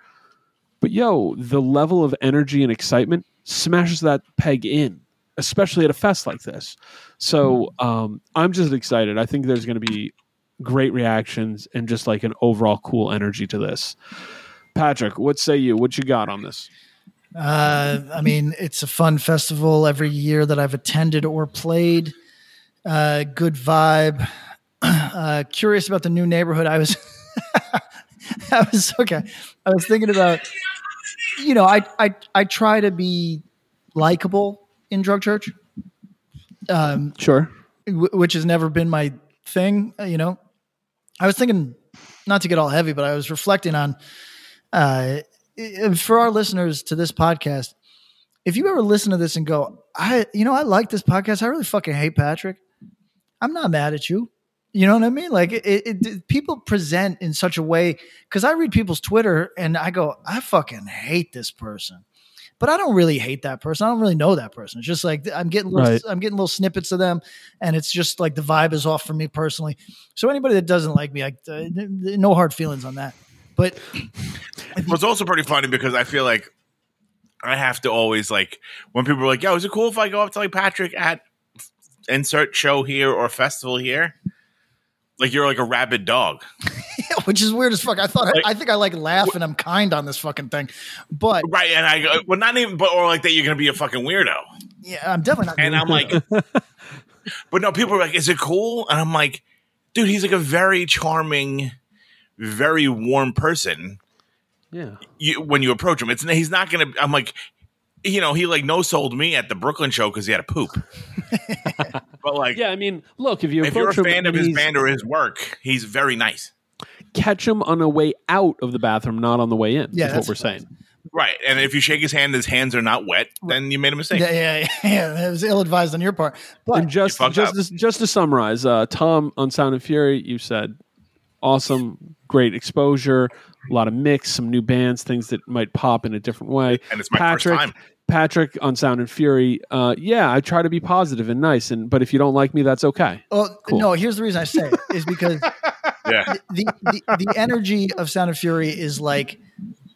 but yo the level of energy and excitement smashes that peg in especially at a fest like this. So um, i'm just excited. I think there's going to be great reactions and just like an overall cool energy to this. Patrick what say you? What you got on this
Uh, I mean, it's a fun festival every year that I've attended or played. Uh, good vibe. [clears throat] Uh, curious about the new neighborhood. I was, [laughs] I was okay. I was thinking about, you know, I I I try to be likable in drug church, um,
sure
wh- which has never been my thing. uh, You know, I was thinking, not to get all heavy, but I was reflecting on, uh, for our listeners to this podcast, if you ever listen to this and go, I, you know, I like this podcast. I really fucking hate Patrick. I'm not mad at you. You know what I mean? Like it, it, it- people present in such a way because I read people's Twitter and I go, I fucking hate this person, but I don't really hate that person. I don't really know that person. It's just like I'm getting little,
Right.
I'm getting little snippets of them, and it's just like the vibe is off for me personally. So anybody that doesn't like me, I, uh, no hard feelings on that. But
Well, it's also pretty funny because I feel like I have to always like when people are like, "Yo, is it cool if I go up to like Patrick at insert show here or festival here?" Like you're like a rabid dog. [laughs]
which is weird as fuck. I thought
Like-
I think I like laugh and I'm kind on this fucking thing, but
Right, and I go, well, not even, but or like that you're gonna be a fucking weirdo,
yeah, I'm definitely not.
and I'm like, [laughs] but no, people are like, "Is it cool?" And I'm like, dude, he's like a very charming, very warm person.
yeah
You when you approach him, it's he's not gonna. I'm like, you know, he like no sold me at the Brooklyn show because he had a poop. [laughs] but like,
yeah i mean look if you
if you're a
approach him
fan of his band or his work, he's very nice.
catch him on a way out of the bathroom, not on the way in.
Yeah,
is what we're saying.
Right, and if you shake his hand, his hands are not wet, then you made a mistake.
Yeah, yeah, yeah. [laughs] It was ill advised on your part, but
and just
fucked
just
up.
to, just to summarize, uh, Tom on Sound and Fury, you said awesome, great exposure, a lot of mix, some new bands, things that might pop in a different way.
And it's my
Patrick,
first time.
Patrick on Sound and Fury, uh, yeah, I try to be positive and nice, and but if you don't like me, that's okay.
well,
Cool.
no. Here's the reason I say it, is because [laughs]
Yeah,
the, the the energy of Sound and Fury is like,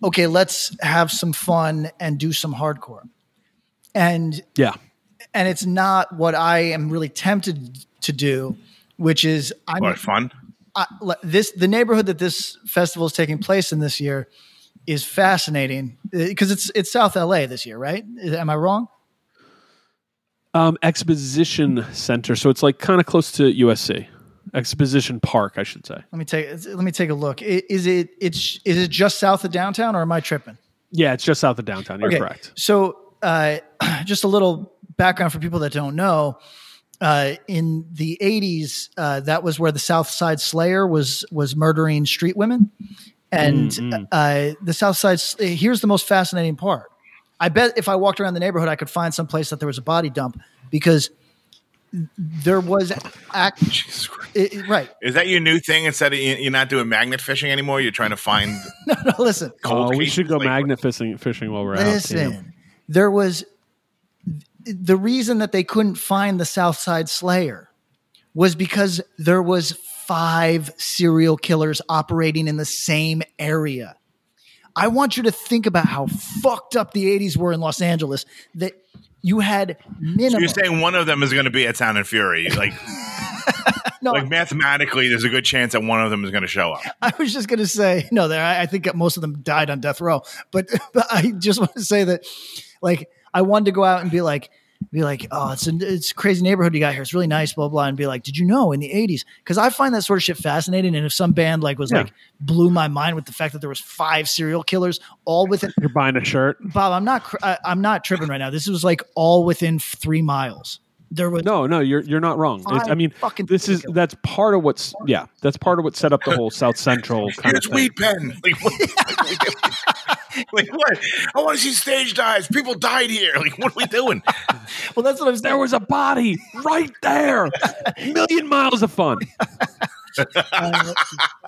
okay, let's have some fun and do some hardcore, and
Yeah,
and it's not what I am really tempted to do, which is I'm
what fun.
I, this the neighborhood that this festival is taking place in this year is fascinating because it's it's South LA this year, right? Am I wrong?
Um, Exposition Center. So it's like kind of close to USC. Exposition Park, I should say.
Let me take let me take a look. Is it it's is it just south of downtown or am I tripping?
Yeah, it's just south of downtown. You're correct.
So, uh, [clears throat] just a little background for people that don't know. Uh, in the '80s, uh, that was where the South Side Slayer was was murdering street women, and
Mm,
uh, the South Side. Here's the most fascinating part. I bet if I walked around the neighborhood, I could find some place that there was a body dump because there was act. [laughs] It- it- right.
Is that your new thing? Instead of you- you're not doing magnet fishing anymore, you're trying to find [laughs]
No, no. Listen.
cold
Oh, we should go
Like,
magnet fishing, fishing while we're out.
Listen, there was the reason that they couldn't find the South Side Slayer was because there was five serial killers operating in the same area. I want you to think about how fucked up the 80s were in Los Angeles that you had
So you're saying one of them is going to be at Sound and Fury? [laughs] Like,
no,
like mathematically, there's a good chance that one of them is going to show up.
I was just going to say no. There, I I think most of them died on death row, but, [laughs] but I just want to say that, like, I wanted to go out and be like, be like, oh, it's a it's a crazy neighborhood you got here. It's really nice, blah blah, and be like, did you know in the '80s? Because I find that sort of shit fascinating. And if some band like was
Yeah.
like blew my mind with the fact that there was five serial killers all within,
You're buying a shirt.
Bob, I'm not I, I'm not tripping right now. This was like all within three miles. There was
No, no, you're you're not wrong. It's, I mean,
fucking
this is
ridiculous.
that's part of what's yeah, that's part of what set up the whole South Central kind [laughs] of
It's
thing.
Weed Pen. Like what? like [laughs] [laughs] [laughs] what? I want to see stage dives. People died here. [laughs] Like what are we doing?
well, that's what I'm saying.
There was a body right there. [laughs] Million miles of fun.
Uh,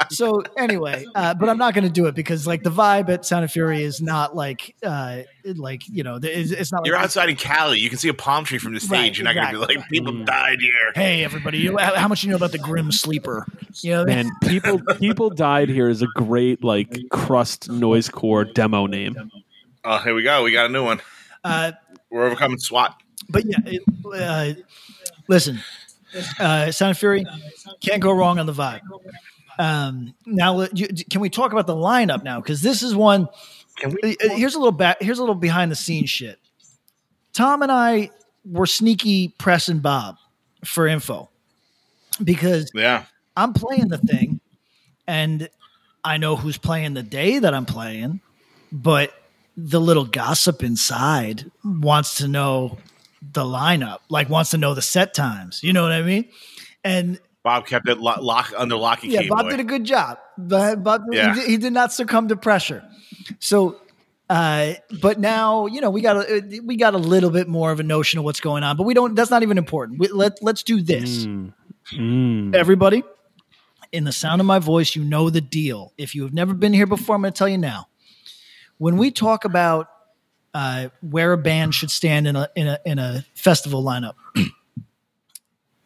so anyway, uh, but I'm not going to do it because like the vibe at Sound of Fury is not like uh, like you know it's, it's not.
You're
like,
outside in Cali. You can see a palm tree from the stage.
Right,
You're not going to be like, people
Mm.
died here.
Hey everybody, you, how, how much you know about the Grim Sleeper? You know,
Man, people people died here is a great like crust noise core demo name.
Oh, here we go. We got a new one.
uh,
We're overcoming SWAT.
but yeah, it, uh, listen, uh, Sound Fury can't go wrong on the vibe. Um, now, can we talk about the lineup now? Because this is one.
Can we?
uh, here's a little back here's a little behind the scenes shit tom and i were sneaky pressing bob for info because
Yeah.
i'm playing the thing and i know who's playing the day that i'm playing but the little gossip inside wants to know the lineup like wants to know the set times you know what i mean and
Bob kept it lo- lock under lock and
yeah,
key.
Bob
boy.
did a good job. But Bob,
Yeah.
he, did, he did not succumb to pressure. So, uh, but now you know we got a we got a little bit more of a notion of what's going on. But we don't. That's not even important. We, let Let's do this,
Mm.
everybody. In the sound of my voice, you know the deal. If you have never been here before, I'm going to tell you now. When we talk about uh, where a band should stand in a in a in a festival lineup. [clears throat]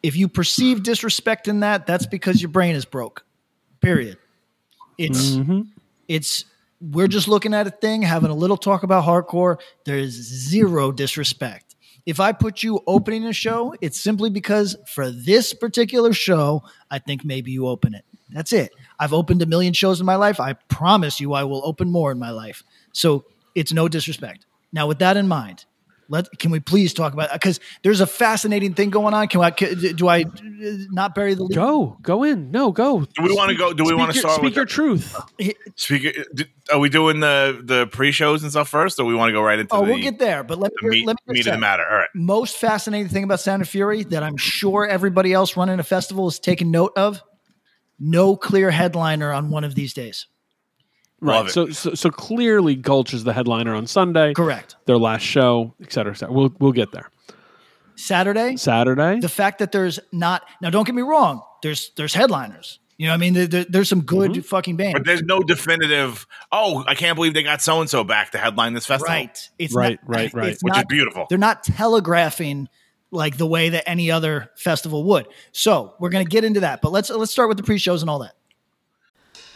If you perceive disrespect in that, that's because your brain is broke. Period. It's
mm-hmm.
it's we're just looking at a thing, having a little talk about hardcore. There is zero disrespect. If I put you opening a show, it's simply because for this particular show, I think maybe you open it. That's it. I've opened a million shows in my life. I promise you I will open more in my life. So it's no disrespect. Now, with that in mind, let can we please talk about because there's a fascinating thing going on. Can I can, do I uh, not bury the lead?
Go, go in. No, go.
Do we want to go? Do we want to start
speak
with
your truth?
Speak, are we doing the the pre shows and stuff first, or we want to go right into
Oh,
the,
we'll get there. But let me
meat,
let me
meat of
say,
the matter? All right.
most fascinating thing about Sound of Fury that I'm sure everybody else running a festival is taking note of: no clear headliner on one of these days.
Love
Right.
it.
So, so so clearly Gulch is the headliner on Sunday.
Correct.
Their last show, et cetera, et cetera. We'll we'll get there.
Saturday,
Saturday.
the fact that there's not now. Don't get me wrong. There's there's headliners. You know, what I mean, there, there- there's some good
Mm-hmm.
fucking bands.
But there's no definitive. Oh, I can't believe they got so and so back to headline this festival.
Right. It's
Right,
not,
right, right.
it's
Which
not-
is beautiful.
They're not telegraphing like the way that any other festival would. So we're gonna get into that. But let's let's start with the pre-shows and all that.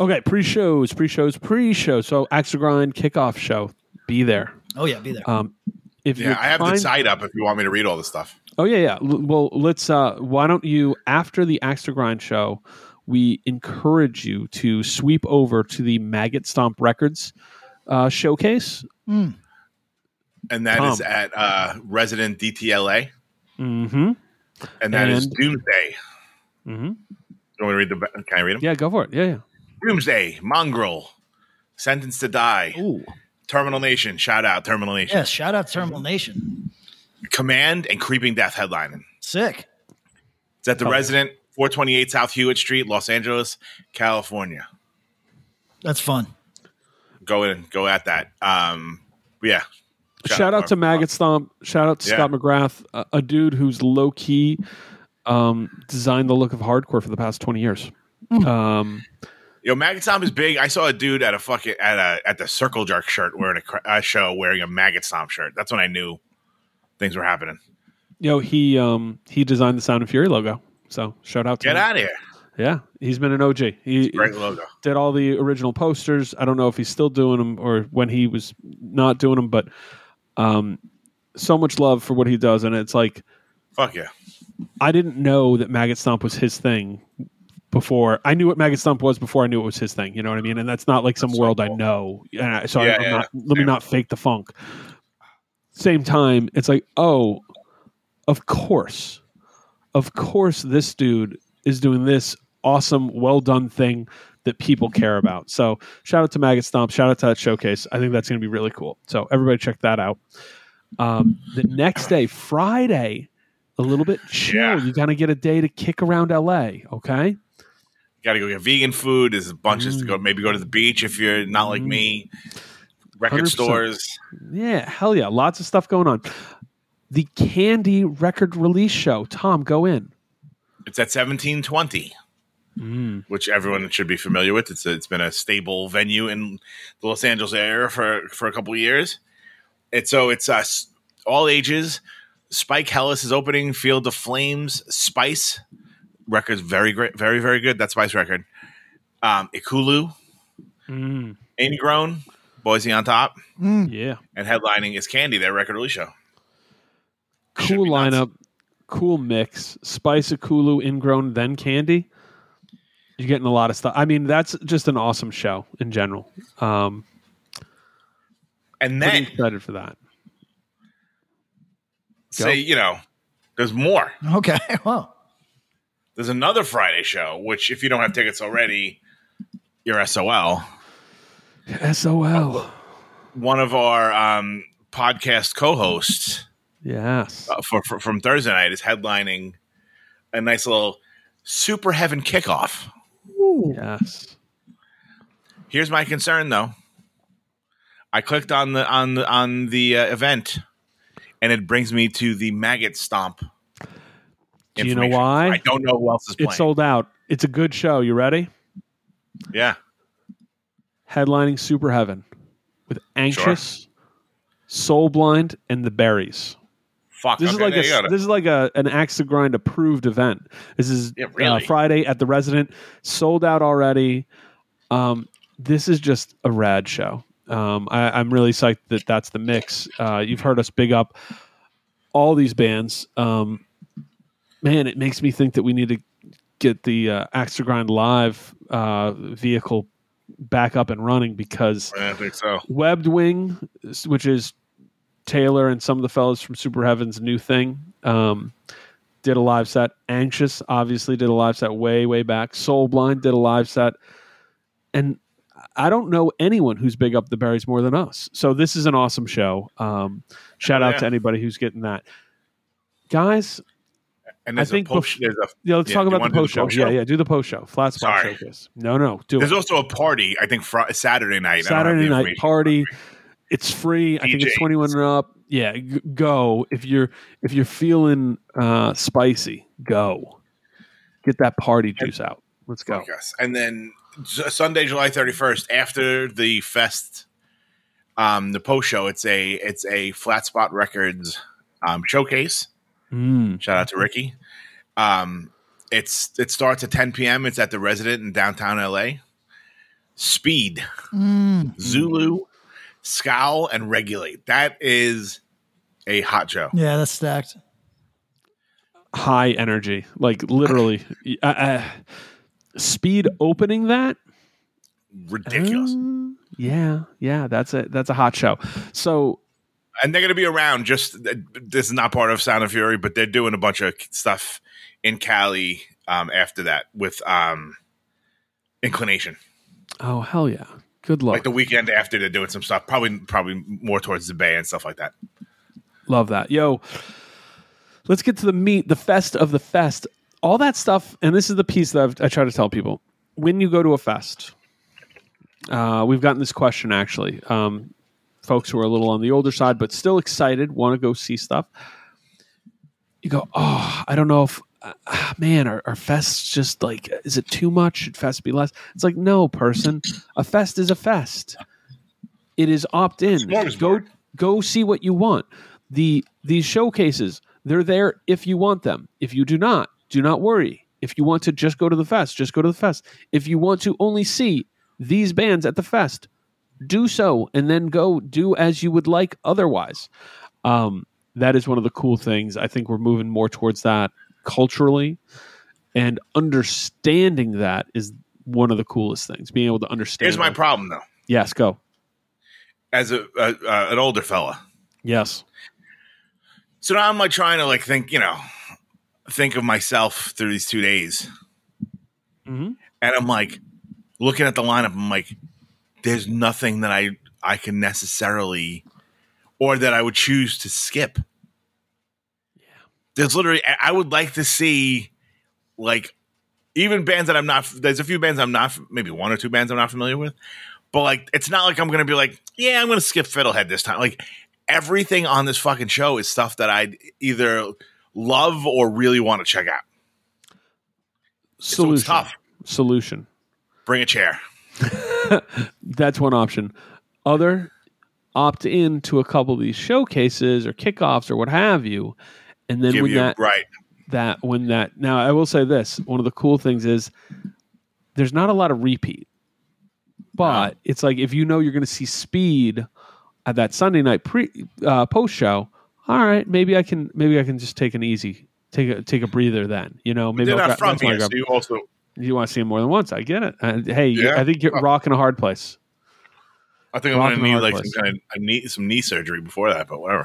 Okay, pre-shows, pre-shows, pre-shows. So Axe Grind kickoff show. Be there.
Oh yeah, be there.
Um, if
Yeah, I have the site up if you want me to read all this stuff.
Oh yeah, yeah. L- Well, let's. Uh, why don't you after the Axe to Grind show, we encourage you to sweep over to the Maggot Stomp Records uh, showcase.
Mm.
And that is
Tom.
at uh, Resident DTLA.
Mm-hmm.
And that is
And-
Doomsday.
Mm-hmm.
You want me to read the? Can I read them?
Yeah, go for it. Yeah, yeah.
Doomsday, Mongrel, Sentenced to Die,
Ooh.
Terminal Nation. Shout out Terminal Nation.
yes, shout out Terminal Nation.
Command and Creeping Death headlining.
Sick.
It's at the
Oh.
Resident, 428 South Hewitt Street, Los Angeles, California.
That's fun.
Go in, go at that. Um, yeah.
Shout, out to Maggot Stomp. Shout out to
Yeah.
Scott McGrath, a, a dude who's low key um, designed the look of hardcore for the past twenty years. Um,
Yo, Maggot Stomp is big. I saw a dude at a fucking at a at the Circle Jerk shirt wearing a, a show wearing a Maggot Stomp shirt. That's when I knew things were happening.
know, he um, he designed the Sound and Fury logo. So shout out to
Get
him.
out of here!
Yeah, he's been an OG. He
Great logo.
did all the original posters. I don't know if he's still doing them or when he was not doing them, but um, so much love for what he does, and it's like
Fuck yeah.
I didn't know that Maggot Stomp was his thing before. I knew what Maggot Stomp was before I knew it was his thing. You know what I mean? And that's not like some
That's so
world I know. And I, so
Yeah,
I,
yeah,
not, let me not fake the funk. Same time, it's like, oh, of course, of course, this dude is doing this awesome, well done thing that people care about. So shout out to Maggot Stomp. Shout out to that showcase. I think that's going to be really cool. So everybody check that out. Um, the next day, Friday, a little bit chill.
Yeah.
You got to get a day to kick around LA. Okay.
Got to go get vegan food. There's a bunches to
Mm.
go. Maybe go to the beach if you're not like me. Record
100%.
stores.
Yeah. Hell yeah. Lots of stuff going on. The Candy record release show. Tom, go in.
It's at 1720,
Mm.
which everyone should be familiar with. It's it's been a stable venue in the Los Angeles area for for a couple of years. It's so it's uh, s- all ages. Spike Hellis is opening Field of Flames. Spice records very great, very very good. That Spice record. Um, Ekulu,
Mm.
Ingrown, Boise on top,
Yeah.
and headlining is Candy. Their record release show.
Cool
be nuts.
lineup. Cool mix. Spice of Kulu, ingrown, then candy. You're getting a lot of stuff. I mean, that's just an awesome show in general. Um,
And then
excited for that.
say you know, there's more.
Okay. [laughs] Well,
There's another Friday show, which if you don't have tickets already, you're SOL.
SOL.
One of our um, podcast co-hosts
Yes.
uh, for, for from Thursday night is headlining a nice little Super Heaven kickoff.
Yes.
Here's my concern, though. I clicked on the on the on the uh, event, and it brings me to the maggot stomp.
Do you know why?
I don't know who else is playing.
It's sold out. It's a good show. You ready?
yeah,
Headlining Super Heaven with Anxious, Soul Blind, and the Berries.
fuck.
This is like a this is like a an axe to grind approved event. This is
Yeah,
uh. Friday at the Resident, sold out already. Um, this is just a rad show. Um, I, I'm really psyched that that's the mix. Uh, you've heard us big up all these bands. Um, man, it makes me think that we need to get the uh, axe to grind live uh, vehicle back up and running because
I think so.
Webbed Wing, which is Taylor and some of the fellows from Super Heaven's new thing, um, did a live set. Anxious obviously did a live set way, way back. Soul Blind did a live set. And I don't know anyone who's big up the berries more than us. So this is an awesome show. Um, shout
Oh,
out
yeah.
to anybody who's getting that. Guys,
And
I think
a post.
bef-
There's a
yeah, let's
Yeah,
talk about the post show.
post
Yeah, yeah, do the post show. Flat spot
Sorry.
showcase. No, no, do
There's
it.
also a party. I think fr- Saturday night. I don't have
Saturday night party. It's free. I think it's 21 and up. yeah, g- go if you're if you're feeling uh, spicy, go get that party juice out. Let's go.
Yes. And then Sunday, July 31st, after the fest, um, the post show, it's a it's a Flat Spot Records um, showcase.
Mm.
Shout out to Ricky. Um, it's it starts at 10 p.m. It's at the Resident in downtown LA. Speed, Zulu, Scowl, and Regulate. That is a hot show.
Yeah, that's stacked.
High energy, like literally. uh, uh, speed opening that
Ridiculous.
Uh, yeah, yeah, that's a that's a hot show. So
and they're going to be around. Just this is not part of Sound of Fury, but they're doing a bunch of stuff in Cali um, after that with um, Inclination.
oh hell yeah, good luck.
Like the weekend after, they're doing some stuff. Probably, probably more towards the Bay and stuff like that.
Love that. Yo, let's get to the meat, the fest of the fest. All that stuff, and this is the piece that I've, I try to tell people. When you go to a fest, uh, we've gotten this question actually. Um, folks who are a little on the older side, but still excited, want to go see stuff. You go, oh, I don't know if, uh, man, are, are fests just like, is it too much? Should fest be less? It's like, no, person. A fest is a fest. It is opt in. Go go see what you want. The these showcases, they're there if you want them. If you do not, do not worry. If you want to just go to the fest, just go to the fest. If you want to only see these bands at the fest, do so and then go do as you would like otherwise. Um, that is one of the cool things. I think we're moving more towards that culturally and understanding that is one of the coolest things. Being able to understand.
Here's my
that.
problem, though.
Yes, go.
As a, a uh, an older fella,
Yes.
so now I'm like trying to like think, you know, think of myself through these two days,
Mhm.
and I'm like looking at the lineup. I'm like, there's nothing that I I can necessarily or that I would choose to skip. Yeah. There's literally I would like to see like even bands that I'm not there's a few bands I'm not maybe one or two bands I'm not familiar with. But like it's not like I'm gonna be like, yeah, I'm gonna skip Fiddlehead this time. Like everything on this fucking show is stuff that I either love or really want to check out. So
Solution.
it's tough.
Solution.
Bring a chair. [laughs] [laughs]
That's one option. Other, opt in to a couple of these showcases or kickoffs or what have you, and then
Give
when
you
that
right.
that when that now I will say this: one of the cool things is there's not a lot of repeat, but it's like if you know you're going to see Speed at that Sunday night pre uh, post show, all right, maybe I can maybe I can just take an easy take a take a breather then. You know, maybe
They're
I'll
not from
that's why I
here, so you also
you want to see him more than once. I get it. And hey,
Yeah.
I think you're rocking a hard place.
I think I'm gonna need like
place.
some kind of I need some knee surgery before that, but whatever.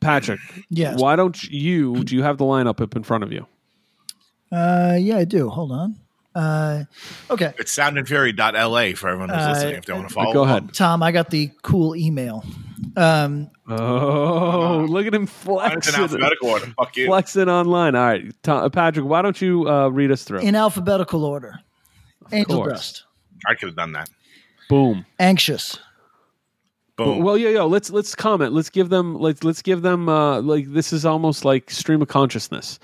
Patrick,
Yes.
why don't you do you have the lineup up in front of you?
Uh, yeah, I do. Hold on. Uh, okay,
It's soundandfury.la for everyone who's
Uh,
listening if they want to follow.
Go
along.
ahead.
Tom, I got the cool email. Um,
Oh, look at him
It's in
flexing,
alphabetical order. Fuck you.
flexing online. All right, Tom, Patrick, why don't you uh, read us through?
in alphabetical order. Angel
course.
Dust,
I could have done that.
Boom.
Anxious,
Boom.
Well, yeah, yeah. Let's let's comment. Let's give them let's let's give them uh, like this is almost like stream of consciousness.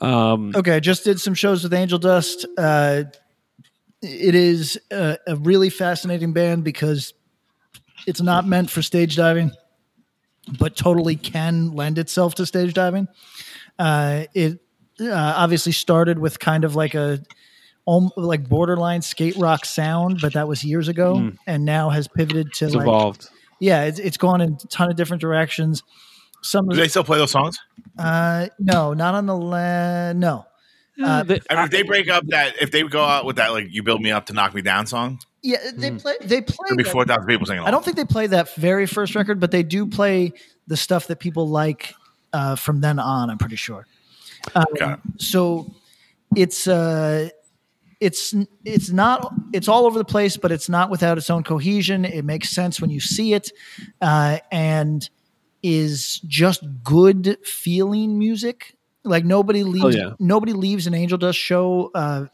Um,
Okay, I just did some shows with Angel Dust. Uh, it is a, a really fascinating band because it's not meant for stage diving, but totally can lend itself to stage diving. Uh, it uh, obviously started with kind of like a like borderline skate rock sound, but that was years ago, and now has pivoted to
it's
like
evolved.
yeah, it's, it's gone in a ton of different directions. Some
Do they still play those songs?
uh, no, not on the la- no. Uh,
They-
I mean, if they break up that, if they go out with that, like "You Build Me Up to Knock Me Down" song,
Yeah, they play. They play.
there'd be
that-
four thousand people singing.
I don't think they play that very first record, but they do play the stuff that people like uh, from then on. I'm pretty sure. Um,
Got it.
so it's uh, it's it's not it's all over the place, but it's not without its own cohesion. It makes sense when you see it, uh, and is just good feeling music. Like nobody leaves,
yeah.
nobody leaves an Angel Dust show uh,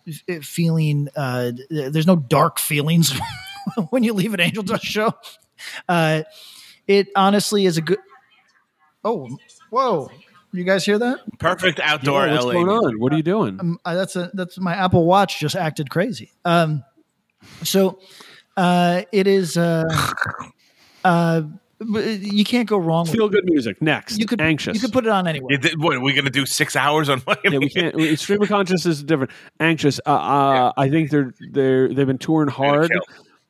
feeling. Uh, there's no dark feelings [laughs] when you leave an Angel Dust show. [laughs] Uh, it honestly is a good. Oh, whoa! You guys hear that?
Perfect outdoor
Yeah, what's
LA.
going on? What are you doing?
Um, uh, that's a that's my Apple Watch just acted crazy. Um, so uh, it is. Uh, [laughs] uh, you can't go wrong with.
Feel good music. Next,
You could
anxious.
You could put it on anywhere.
You did- what are we gonna do? Six hours on [laughs] fucking?
yeah, we can't. we- Stream of consciousness is different. Anxious. Uh, uh, I think they're they're they've been touring hard.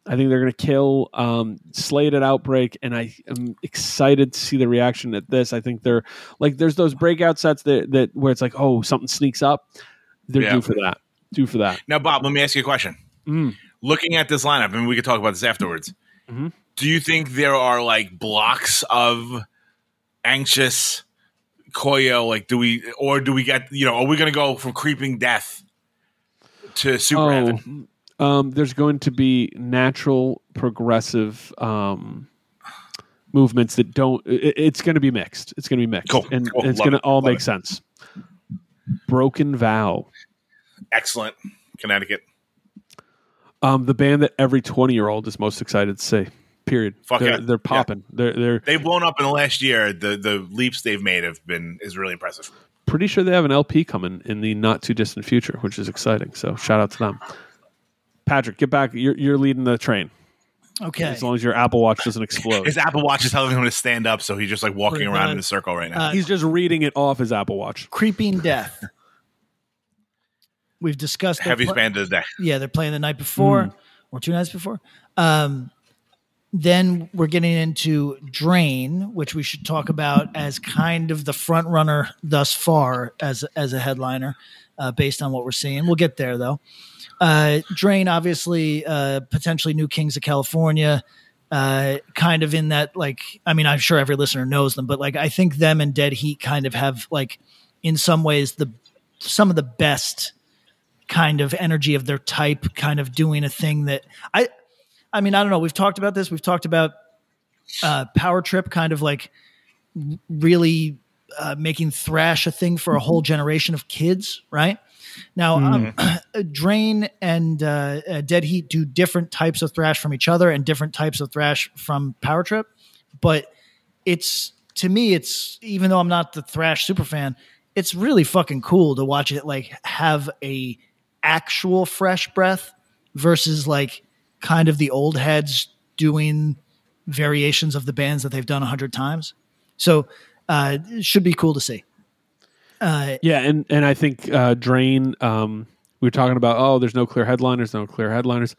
I think they're going to kill um, Slade at Outbreak, and I am excited to see the reaction at this. I think they're like there's those breakout sets that that where it's like oh something sneaks up. They're
Yeah.
due for that. Due for that.
Now, Bob, let me ask you a question.
Mm.
Looking at this lineup, and we could talk about this afterwards.
Mhm.
Do you think there are like blocks of anxious Koyo? Like, do we or do we get you know? Are we going to go from creeping death to super heaven?
Oh, um, there's going to be natural progressive um, movements that don't. It, it's going to be mixed. It's going to be mixed,
Cool,
and,
cool.
it's going to all
love
make
it.
sense. Broken Vow,
Excellent, Connecticut.
um, the band that every 20 year old is most excited to see. Period.
Fuck
they're,
yeah.
they're popping. They're they're
They've blown up in the last year. The the leaps they've made have been is really impressive.
pretty sure they have an LP coming in the not too distant future, which is exciting. So shout out to them. Patrick, get back. You're you're leading the train
Okay.
as long as your Apple Watch doesn't explode. [laughs]
His Apple Watch is telling him to stand up, so he's just like walking around in a circle right now.
Uh,
He's just reading it off his Apple Watch.
Creeping Death. [laughs] We've discussed their
Heaviest
pla-
band of the day.
Yeah, they're playing the night before or two nights before. Um, then we're getting into Drain, which we should talk about as kind of the front runner thus far as as a headliner, uh, based on what we're seeing. We'll get there though. Uh, Drain, obviously, uh, potentially new Kings of California. Uh, kind of in that, like, I mean, I'm sure every listener knows them, but like, I think them and Dead Heat kind of have, like, in some ways, the some of the best kind of energy of their type, kind of doing a thing that I, I mean, I don't know. We've talked about this. We've talked about uh, Power Trip, kind of like really uh, making thrash a thing for a whole generation of kids, right? Now, um, [clears throat] Drain and uh, uh, Dead Heat do different types of thrash from each other and different types of thrash from Power Trip, but it's to me, it's even though I'm not the thrash super fan, it's really fucking cool to watch it like have a actual fresh breath versus like kind of the old heads doing variations of the bands that they've done a hundred times. So uh, it should be cool to see. Uh,
Yeah, and and I think uh, Drain. Um, we were talking about oh, there's no clear headliners, no clear headliners.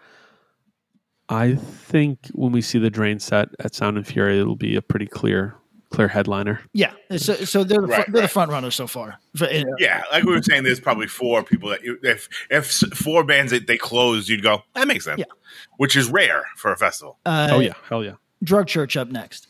I think when we see the Drain set at Sound and Fury, it'll be a pretty clear clear headliner.
yeah, so, so they're the,
Right,
fr- they're the front runners so far. For- uh,
Yeah, like we were saying, there's probably four people that you, if if four bands that they closed, you'd go that makes sense.
Yeah.
which is rare for a festival.
Uh,
oh yeah, hell yeah.
Drug Church up next.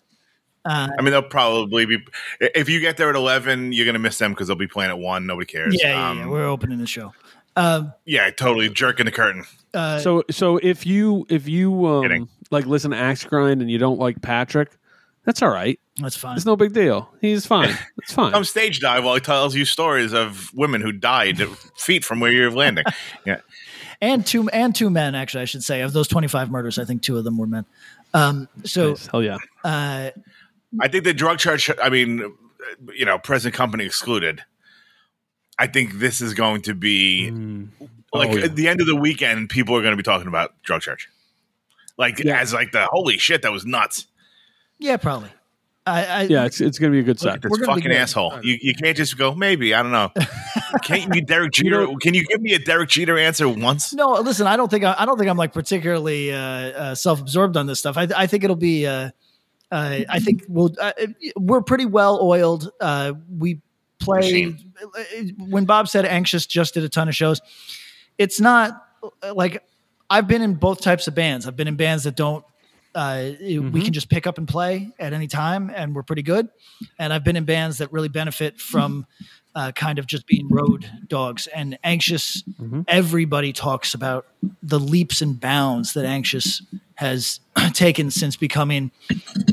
Uh,
I mean, they'll probably be if you get there at eleven, you're gonna miss them because they'll be playing at one. Nobody cares.
yeah, yeah,
Um,
yeah, we're opening the show. Um,
yeah, totally jerking the curtain.
uh,
So so if you if you um, like listen to Axe Grind and you don't like Patrick, that's all right.
That's fine.
It's no big deal. He's fine. It's [laughs] fine.
Come stage dive while he tells you stories of women who died feet from where you're landing. [laughs] Yeah,
and two and two men actually i should say of those 25 murders i think two of them were men um so
Nice. Hell yeah.
Uh
I think the Drug Church I mean, you know, present company excluded. I think this is going to be
Mm.
like
Oh, yeah.
at the end of the weekend. People are going to be talking about Drug Church. like
Yeah.
as like the holy shit that was nuts.
yeah probably i, I
Yeah, it's it's gonna be a good
Look
set.
this
We're
fucking
good.
asshole. You, you can't just go maybe. I don't know. can't you Derek [laughs]
You
Jeter?
know-
can you give me a Derek Jeter answer once?
no listen i don't think i, I don't think i'm like particularly uh, uh self-absorbed on this stuff i, I think it'll be uh, uh i think we'll uh, we're pretty well oiled uh we play
Machine.
when bob said anxious just did a ton of shows it's not like i've been in both types of bands i've been in bands that don't uh, we can just pick up and play at any time and we're pretty good and i've been in bands that really benefit from uh, kind of just being road dogs and anxious everybody talks about the leaps and bounds that anxious has [clears throat] taken since becoming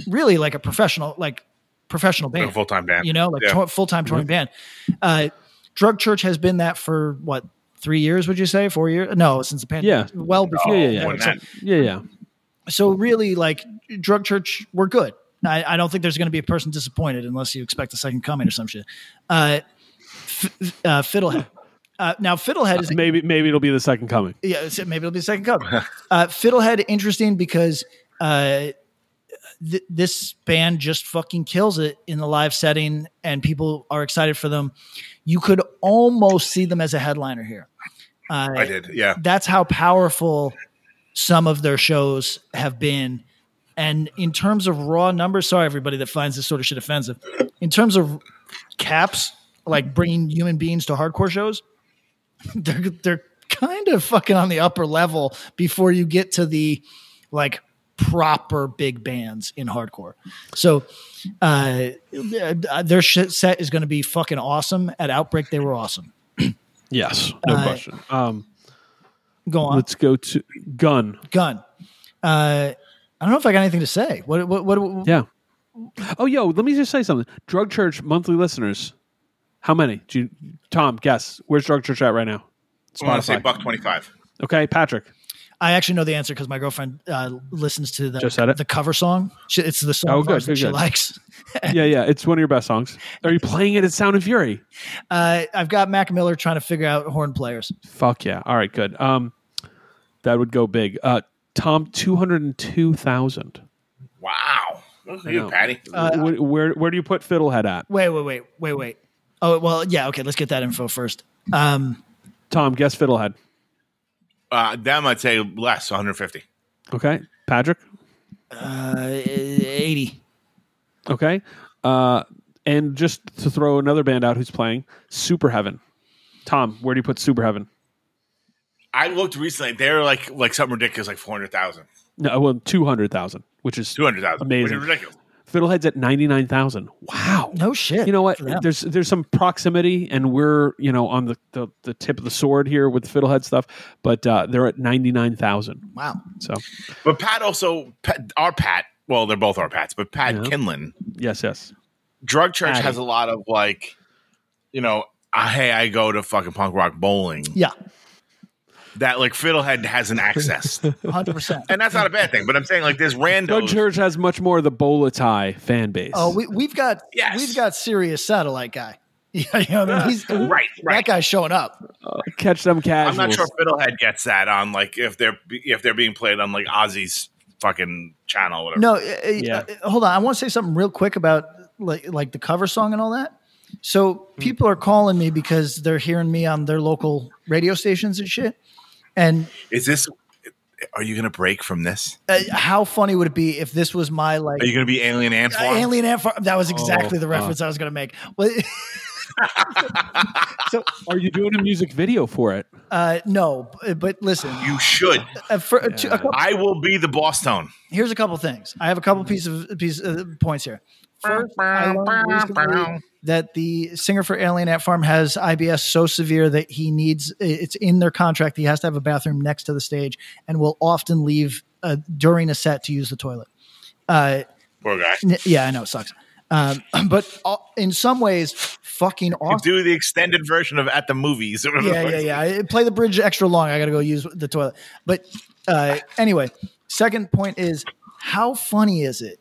really like a professional like professional
Like
band
a full time band.
you know, like
Yeah.
to- full-time touring band. Uh, Drug Church has been that for what three years? Would you say four years? No, since the pandemic. well before.
Yeah, yeah, yeah.
that.
Yeah, yeah.
So really, like Drug Church, we're good. I, I don't think there's going to be a person disappointed unless you expect a second coming or some shit. Uh, f- uh, Fiddlehead. Uh, now, Fiddlehead is
maybe maybe it'll be the second coming.
yeah, maybe it'll be the second coming. uh, Fiddlehead, interesting because uh, th- this band just fucking kills it in the live setting, and people are excited for them. You could almost see them as a headliner here. Uh,
I did. Yeah.
that's how powerful some of their shows have been. And in terms of raw numbers, sorry everybody that finds this sort of shit offensive. In terms of caps, like bringing human beings to hardcore shows, [laughs] they're they're kind of fucking on the upper level before you get to the like proper big bands in hardcore. So uh, their shit set is going to be fucking awesome. At Outbreak, they were awesome.
Yes, no
Uh,
question. Um,
Go on.
let's go to Gun.
gun. Uh, I don't know if I got anything to say. What? What? What?
Yeah. Oh, yo, let me just say something. Drug Church monthly listeners. How many? Do you, Tom, guess. Where's Drug Church at right now?
I want to say
Spotify.
buck twenty five.
Okay, Patrick.
I actually know the answer because my girlfriend uh, listens to the
Just said it?
the cover song. She, it's the song
Oh,
of
good,
that
good,
she
good.
likes. [laughs]
Yeah, yeah, it's one of your best songs. Are you playing it at Sound and Fury?
Uh, I've got Mac Miller trying to figure out horn players.
Fuck yeah. All right, good. Um, that would go big. Uh, Tom, two hundred and two thousand.
Wow. You. Patty.
Uh,
where, where where do you put Fiddlehead at?
Wait, wait, wait, wait, wait. Oh well, yeah. Okay, let's get that info first. Um,
Tom, guess Fiddlehead.
Uh, them, I'd say less, 150.
Okay, Patrick.
uh, eighty.
Okay, uh, and just to throw another band out who's playing Super Heaven. Tom, where do you put Super Heaven?
I looked recently; they're like like something ridiculous, like 400,000,
No, well, two hundred thousand, which is
200,000.
Amazing.
Which is ridiculous.
Fiddlehead's at ninety nine thousand. Wow.
No shit.
You know what?
for.
There's there's some proximity, and we're you know on the, the, the tip of the sword here with Fiddlehead stuff, but uh, they're at ninety nine thousand.
Wow.
So
But Pat also, Pat, our Pat, well, they're both our Pats, but Pat
Yeah.
Kindlon,
yes, yes,
Drug Church
Patty.
has a lot of like, you know, uh, hey, I go to fucking punk rock bowling.
Yeah.
That like Fiddlehead hasn't accessed. [laughs]
Hundred percent.
and that's not a bad thing, but I'm saying like there's Drug.
Church has much more of the Bolatai fan base.
Oh, we, we've got
Yes.
we've got serious satellite guy. [laughs] Yeah, you know, what I mean, he's
Right,
That
right.
guy's showing up.
catch them
I'm not sure Fiddlehead gets that on like if they're if they're being played on like Ozzy's fucking channel or whatever.
No, uh,
Yeah.
uh, hold on. I want to say something real quick about like like the cover song and all that. So people are calling me because they're hearing me on their local radio stations and shit. And
Is this? Are you gonna break from this?
uh, how funny would it be if this was my like
Are you gonna be Alien Ant
uh,
Farm?
alien ant farm? That was exactly
Oh,
the reference I was going to make. Well, [laughs] so
Are you doing a music video for it?
uh, no, but listen.
You should.
Uh, for, uh, two- couple,
I will be the boss tone.
here's a couple things. I have a couple pieces of piece uh, points here. First, I learned recently that the singer for Alien Ant Farm has IBS so severe that he needs it's in their contract. He has to have a bathroom next to the stage and will often leave uh, during a set to use the toilet. Uh,
Poor guy.
n- yeah, I know it sucks. Um, [clears throat] but uh, in some ways, fucking awesome.
Do the extended version of at the movies.
yeah, yeah, yeah. I- Play the bridge extra long. I got to go use the toilet. But uh, anyway, second point is how funny is it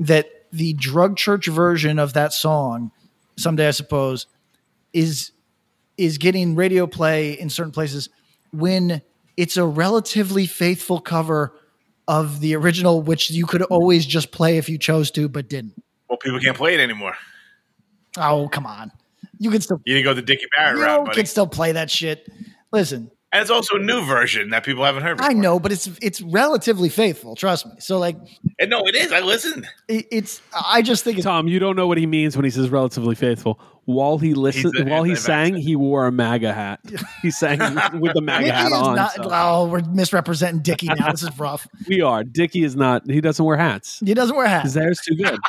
that the drug church version of that song, someday I suppose, is is getting radio play in certain places when it's a relatively faithful cover of the original, which you could always just play if you chose to, but didn't.
Well, people can't play it anymore.
Oh, come on. You can still
You didn't go the Dickie Barrett
you
route, buddy.
can still play that shit. Listen,
And it's also a new version that people haven't heard. Before.
I know, but it's it's relatively faithful. Trust me. So like,
And no, it is. I listened.
it, it's I just think it's
Tom, you don't know what he means when he says relatively faithful. While he listened,
a
while he sang,
anti-vaxxer.
he wore a MAGA hat. [laughs] He sang with the MAGA
Dickie
hat on.
not.
so-
Oh, we're misrepresenting Dickie now. This is rough. [laughs]
We are. Dickie is not. He doesn't wear hats.
He doesn't wear hats.
His
hats.
hair's too good. [laughs]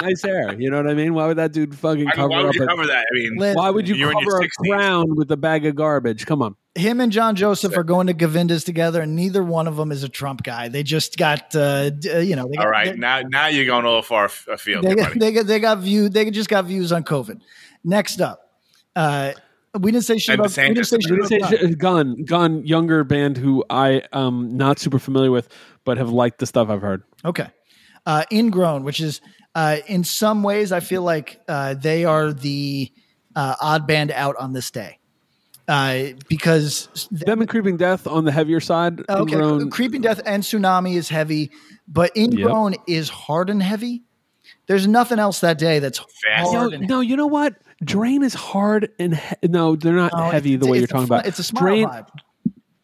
nice hair. You know what I mean? Why would that dude fucking
I mean,
cover
why would
up?
you
a-
cover that? I mean,
Liz,
why would you
You're in your
cover a
60s.
crown with a bag of garbage? Come on.
Him and John Joseph are going to Govinda's together, and neither one of them is a Trump guy. They just got, uh, d- uh, you know, they got,
all right.
They,
now, now you're going a little far af- afield,
they, got,
buddy.
they got they got view. They just got views on COVID. Next up, uh, we didn't say shit about. We didn't say
We
shit
You didn't
about
say
Trump.
shit- Gun, Gun, younger band who I am not super familiar with, but have liked the stuff I've heard.
Okay. Uh, Ingrown, which is uh, in some ways, I feel like uh, they are the uh, odd band out on this day uh, because
Them and Creeping Death on the heavier side.
okay,
Ingrown-
Creeping Death and Sunami is heavy, but Ingrown is hard and heavy. There's nothing else that day that's
Fast.
hard
No,
and
no, you know what? Drain is hard and he- no, they're not
No,
heavy the way you're talking
fun-
about.
It's a smile
Drain.
vibe.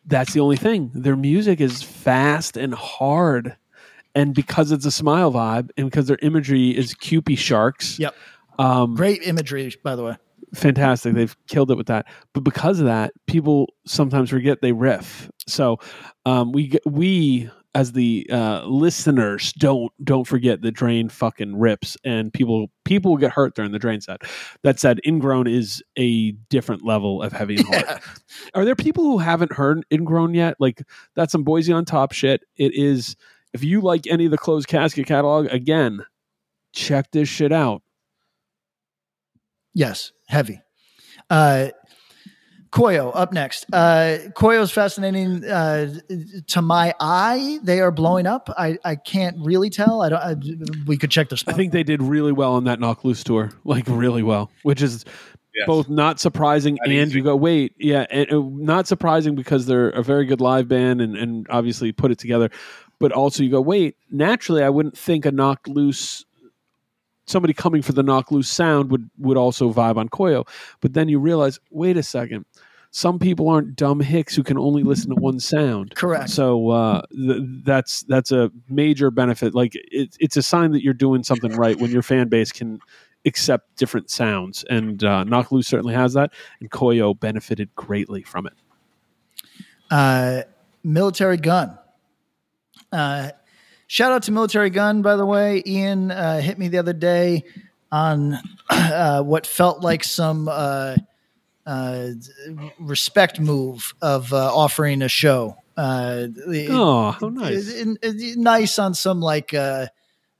That's the only thing. Their music is fast and hard, and because it's a smile vibe, and because their imagery is Cupid sharks.
Yep.
Um,
Great imagery, by the way.
fantastic. They've killed it with that. But because of that, people sometimes forget they riff. So um, we we as the uh, listeners don't don't forget the drain fucking rips and people people get hurt during the drain set. That said, ingrown is a different level of heavy and hard. [laughs] Are there people who haven't heard ingrown yet? Like that's some Boise on top shit. It is if you like any of the closed casket catalog, again, check this shit out.
Yes, heavy. Uh, Koyo up next. Uh, Koyo's fascinating uh, to my eye. They are blowing up. I, I can't really tell. I don't. I, we could check their
I think they did really well on that Knocked Loose tour, like really well, which is
Yes.
both not surprising
Not
and
easy.
you go, wait, yeah, and uh, not surprising because they're a very good live band and, and obviously put it together, but also you go, wait, naturally, I wouldn't think a Knocked Loose, somebody coming for the Knocked Loose sound would would also vibe on Koyo, but then you realize, wait a second. Some people aren't dumb hicks who can only listen to one sound.
Correct.
So uh, th- that's that's a major benefit. Like it, it's a sign that you're doing something right when your fan base can accept different sounds, and uh, Knocked Loose certainly has that, and Koyo benefited greatly from it.
uh, Militarie Gun. Uh, shout out to Militarie Gun, by the way. Ian uh, hit me the other day on [clears throat] uh, what felt like some uh, uh, respect move of uh, offering a show. Uh,
Oh, how nice!
it- it- it- nice on some like uh,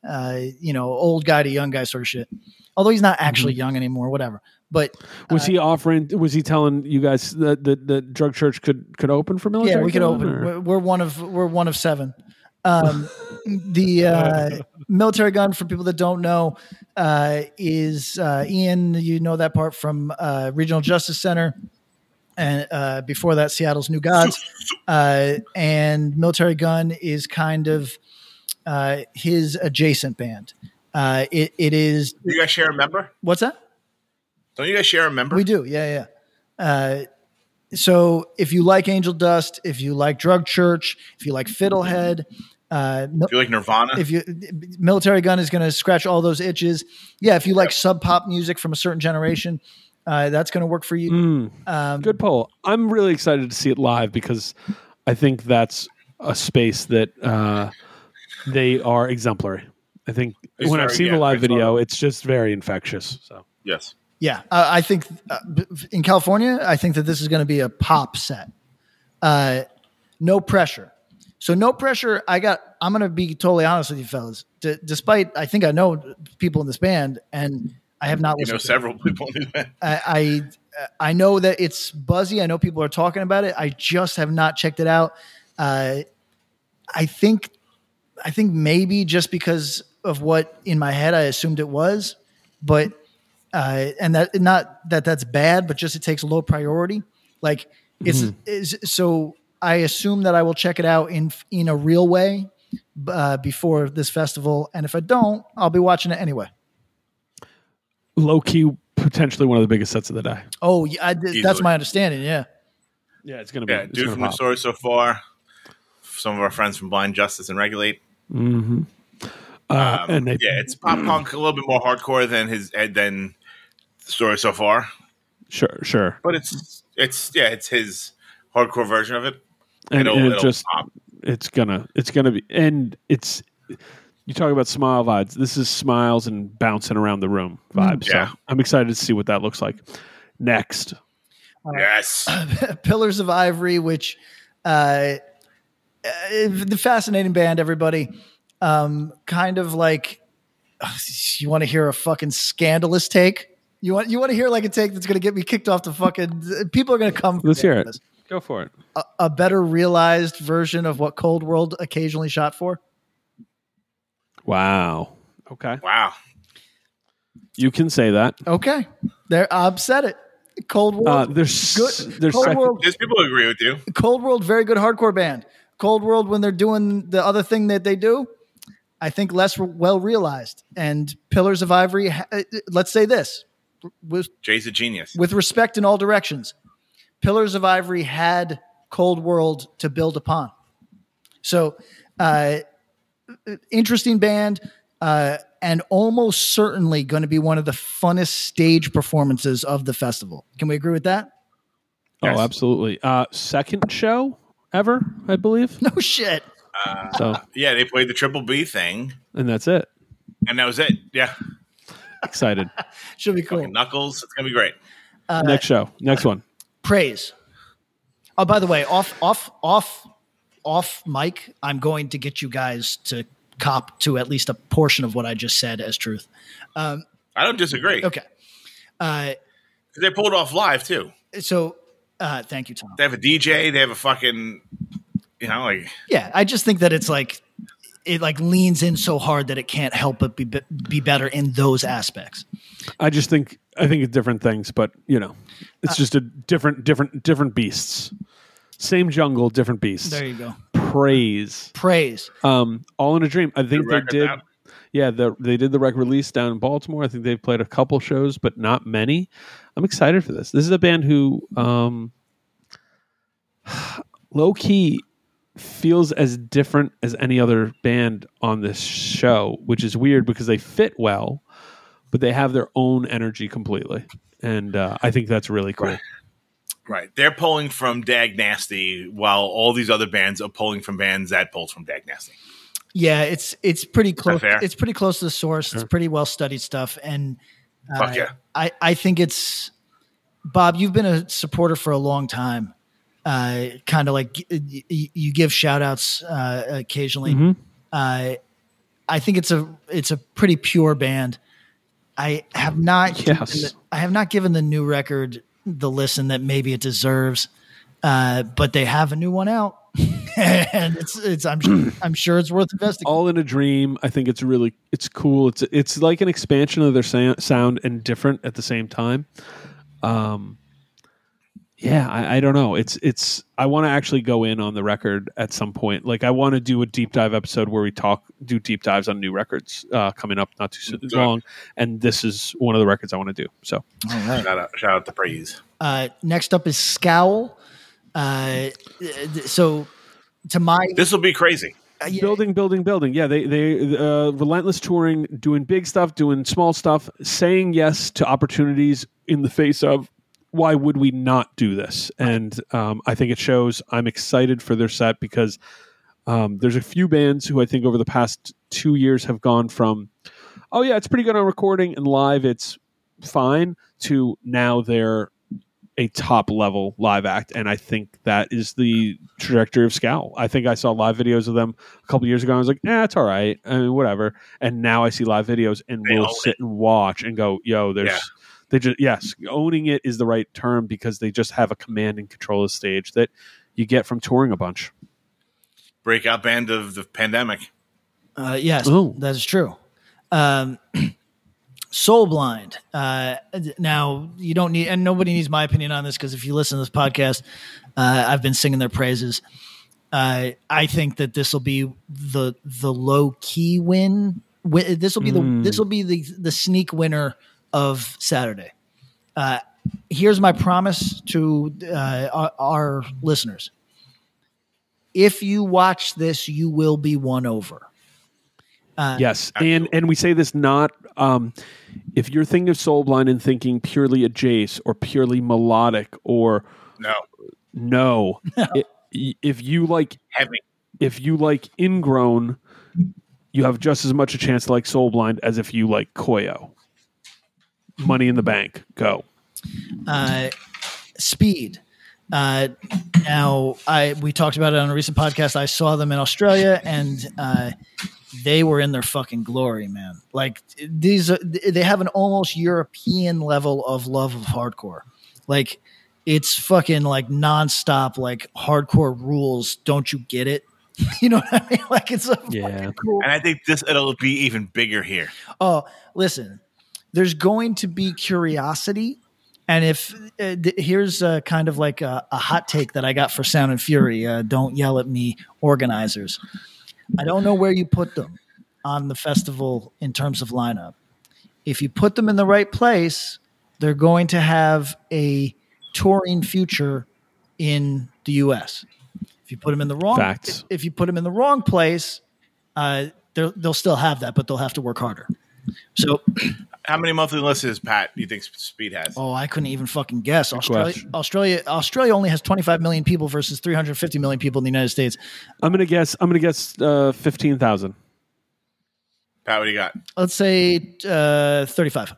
uh, you know old guy to young guy sort of shit. Although he's not actually
Mm-hmm.
young anymore, whatever. But
Was he offering? Was he telling you guys that the, the drug church could could open for Militarie?
yeah, we could open.
or-
we're one of we're one of seven. Um, the [laughs] uh, Militarie Gun, for people that don't know, uh, is uh, Ian. You know that part from uh, Regional Justice Center, and uh, before that, Seattle's New Gods. Uh, and Militarie Gun is kind of uh, his adjacent band. Uh, it, it is
Do you guys share a member?
what's that?
Don't you guys share a member?
We do, yeah, yeah. Uh, so if you like Angel Dust, if you like Drug Church, if you like Fiddlehead, uh,
If you like Nirvana,
if you Militarie Gun is going to scratch all those itches. Yeah, if you like sub pop music from a certain generation, uh, that's going to work for you.
Mm,
Um,
good poll. I'm really excited to see it live because I think that's a space that uh, they are exemplary. I think
It's
when I've
very-
seen the live
it's
video, it's just very infectious. So
yes.
Yeah, uh, I think uh, in California, I think that this is going to be a pop set. Uh, no pressure. So no pressure. I got. I'm going to be totally honest with you, fellas. D- despite I think I know people in this band, and I have not
You know
listened. to
several people in that.
I, I I know that it's buzzy. I know people are talking about it. I just have not checked it out. Uh, I think I think maybe just because of what in my head I assumed it was, but uh, and that not that that's bad, but just it takes low priority. Like it's is so I assume that I will check it out in in a real way uh, before this festival, and if I don't, I'll be watching it anyway.
low key, potentially one of the biggest sets of the day.
Oh, yeah, I, that's my understanding. Yeah.
Yeah, it's gonna be.
Yeah,
it's
dude
gonna
from the story so far. Some of our friends from Blind Justice and Regulate.
Mm-hmm. Uh,
Um,
and they,
yeah, it's pop punk, a little bit more hardcore than his eh, than the story so far.
sure, sure,
But it's it's yeah, it's his hardcore version of it.
And,
It'll-
and it
it'll
just
pop.
it's gonna it's gonna be and it's you talk about smile vibes this is smiles and bouncing around the room vibes
Yeah.
so i'm excited to see what that looks like next
Yes. [laughs]
Pillars of Ivory, which uh, uh, the fascinating band, everybody. Um, kind of like [sighs] you want to hear a fucking scandalous take. You want you want to hear like a take that's going to get me kicked off the fucking. People are going to come.
let's hear it
this.
Go for it
A, a better realized version of what Cold World occasionally shot for.
Wow. Okay.
Wow.
You can say that.
Okay, there. I've said it. Cold World.
Uh, there's
good.
there's
Cold
second-
World.
There's people who agree with you.
Cold World, very good hardcore band. Cold World, when they're doing the other thing that they do, I think less well realized. And Pillars of Ivory. ha- uh, Let's say this with
Jay's a genius.
with respect in all directions. Pillars of Ivory had Cold World to build upon. So, uh, interesting band, uh, and almost certainly going to be one of the funnest stage performances of the festival. Can we agree with that?
Yes.
Oh, absolutely. Uh, second show ever, I believe.
No shit.
So,
Yeah, they played the Triple B thing,
and that's it.
and that was it. Yeah,
Excited. [laughs]
Should be cool.
Knuckles. It's gonna be great.
Next show. Next one.
Praise. Oh, by the way, off, off, off, off mic, I'm going to get you guys to cop to at least a portion of what I just said as truth.
I don't disagree.
Okay. Uh,
'Cause They pulled off live too.
so, uh, thank you, Tom.
They have a DJ. They have a fucking, you know, like
Yeah, I just think that it's like it like leans in so hard that it can't help but be be better in those aspects.
I just think I think it's different things, but you know, it's just a different different different beasts. Same jungle, different beasts.
There you go.
Praise.
Praise.
Um, all in a dream. I think
The
they did.
out.
Yeah, the, they did the record release down in Baltimore. I think they've played a couple shows, but not many. I'm excited for this. This is a band who, um, [sighs] low key, feels as different as any other band on this show, which is weird because they fit well, but they have their own energy completely, and uh, I think that's really cool.
Right. right. They're pulling from Dag Nasty, while all these other bands are pulling from bands that pulls from Dag Nasty.
Yeah, it's it's pretty close. It's pretty close to the source. It's pretty well studied stuff, and uh,
Fuck yeah.
I I think it's Bob. You've been a supporter for a long time. Uh, kind of like y- y- you give shout outs uh, occasionally.
Mhm.
Uh, I think it's a it's a pretty pure band. I have not [laughs]
Yes.
given the- I have not given the new record the listen that maybe it deserves, uh, but they have a new one out, [laughs] and it's it's I'm sure, [clears throat] I'm sure it's worth investigating.
all in a dream i think it's really it's cool it's it's like an expansion of their sound and different at the same time um yeah I, I don't know it's it's i want to actually go in on the record at some point like i want to do a deep dive episode where we talk do deep dives on new records uh coming up not too so-
Sure.
long and this is one of the records i want to do so
Shout out, shout out to Praise.
Uh, next up is Scowl. Uh, so to my
This will be crazy.
uh, yeah,
building building building yeah they they uh, relentless touring doing big stuff doing small stuff saying yes to opportunities in the face of why would we not do this? And um, i think it shows. I'm excited for their set because um, there's a few bands who i think over the past two years have gone from oh yeah it's pretty good on recording and live it's fine to now they're a top level live act. And i think that is the trajectory of scowl. I think i saw live videos of them a couple years ago And i was like eh it's all right I mean, whatever. And now i see live videos and
They
will sit and watch and go yo there's
Yeah.
They just yes owning it is the right term because they just have a command and control of stage that you get from touring a bunch
Breakout band of the pandemic.
uh, yes,
Oh.
that is true. Um, [clears throat] Soul Blind. Uh, now you don't need, and nobody needs my opinion on this because if you listen to this podcast, uh, I've been singing their praises. Uh, I think that this will be the the low key win. This will be the this will be the the sneak winner of Saturday. Uh, here's my promise to uh, our, our listeners. If you watch this, you will be won over. Uh,
yes and and we say this not um if you're thinking of soul blind and thinking purely a jace or purely melodic or
No,
no, [laughs] It- if you like
heavy.
if you like ingrown you have just as much a chance to like soul blind as if you like koyo money in the bank go
uh, speed. Uh, now, I we talked about it on a recent podcast. I saw them in Australia, and uh, they were in their fucking glory, man. Like these, are, they have an almost European level of love of hardcore. Like it's fucking like nonstop, like hardcore rules. Don't you get it? [laughs] You know what I mean? Like it's a
Yeah.
cool.
And I think this it'll be even bigger here.
Oh, listen, there's going to be curiosity. And if uh, th- here's uh, kind of like a, a hot take that I got for Sound and Fury, uh, don't yell at me, organizers. I don't know where you put them on the festival in terms of lineup. If you put them in the right place, they're going to have a touring future in the U.S. If you put them in the wrong,
Facts.
if you put them in the wrong place, uh, they'll they'll still have that, but they'll have to work harder. So,
How many monthly listeners, Pat, do you think Speed has?
oh, I couldn't even fucking guess. Australia,
question.
Australia, Australia only has 25 million people versus 350 million people in the United States.
I'm gonna guess. I'm gonna guess uh, fifteen thousand.
Pat, what do you got?
Let's say uh, 35.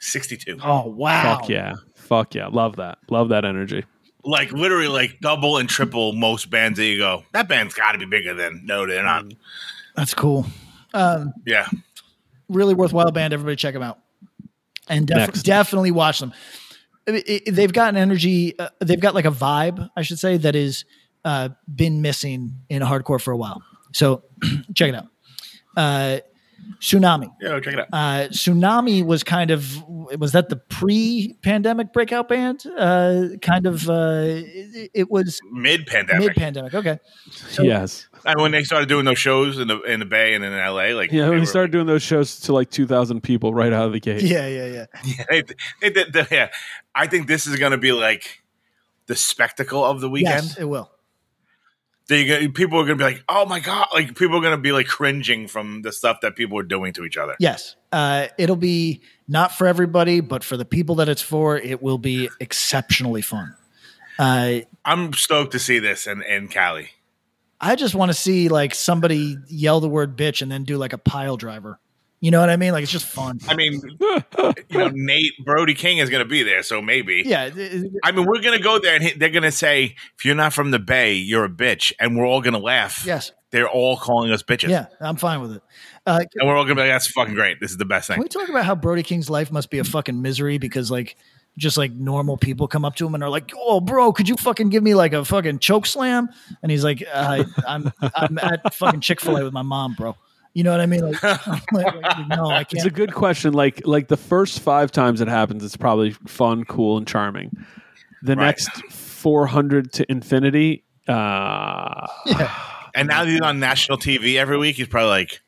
62.
Oh wow!
Fuck yeah. Fuck yeah. Love that. Love that energy.
Like literally like double and triple most bands that you go, that band's gotta be bigger than no, they're not.
That's cool. Um,
Yeah.
Really worthwhile band. Everybody check them out, and def- definitely watch them. It- it- they've got an energy. Uh, they've got like a vibe, I should say, that is uh, been missing in hardcore for a while. So [clears throat] check it out. Uh, Sunami.
Yeah, check it out.
Uh, Sunami was kind of was that the pre-pandemic breakout band? Uh, kind of. Uh, it, it was
Mid pandemic.
mid-pandemic. Okay. So-
yes.
And when they started doing those shows in the in the Bay and in LA, like
Yeah.
they
We
were-
started doing those shows to like two thousand people right out of the gate.
Yeah, yeah, yeah. [laughs]
Yeah, they, they, did- they- yeah. I think this is going to be like the spectacle of the weekend.
Yes, it will.
They people are going to be like, "Oh my god!" Like people are going to be like cringing from the stuff that people are doing to each other.
Yes. Uh, it'll be not for everybody, but for the people that it's for, it will be exceptionally fun. Uh,
I'm stoked to see this in in Cali.
I just want to see like somebody yell the word bitch and then do like a pile driver. You know what I mean? Like it's just fun.
I mean, you know, Nate Brody King is going to be there, so maybe.
Yeah.
I mean, we're going to go there and he- they're going to say, "If you're not from the Bay, you're a bitch," and we're all going to laugh.
Yes.
They're all calling us bitches.
Yeah. I'm fine with it. Uh,
And we're all going to be like, "That's fucking great. This is the best
Can
thing."
we talk about how Brody King's life must be a fucking misery because like just like normal people come up to him and are like, "Oh, bro, could you fucking give me like a fucking choke slam?" And he's like, uh, "I'm I'm at fucking Chick Fil A with my mom, bro." You know what I mean? Like, [laughs] like, like, no, I
It's
can't.
It's a good question. Like like the first five times it happens, it's probably fun, cool, and charming. The
Right.
next four hundred to infinity, uh, [sighs]
And now that he's on national TV every week. He's probably like,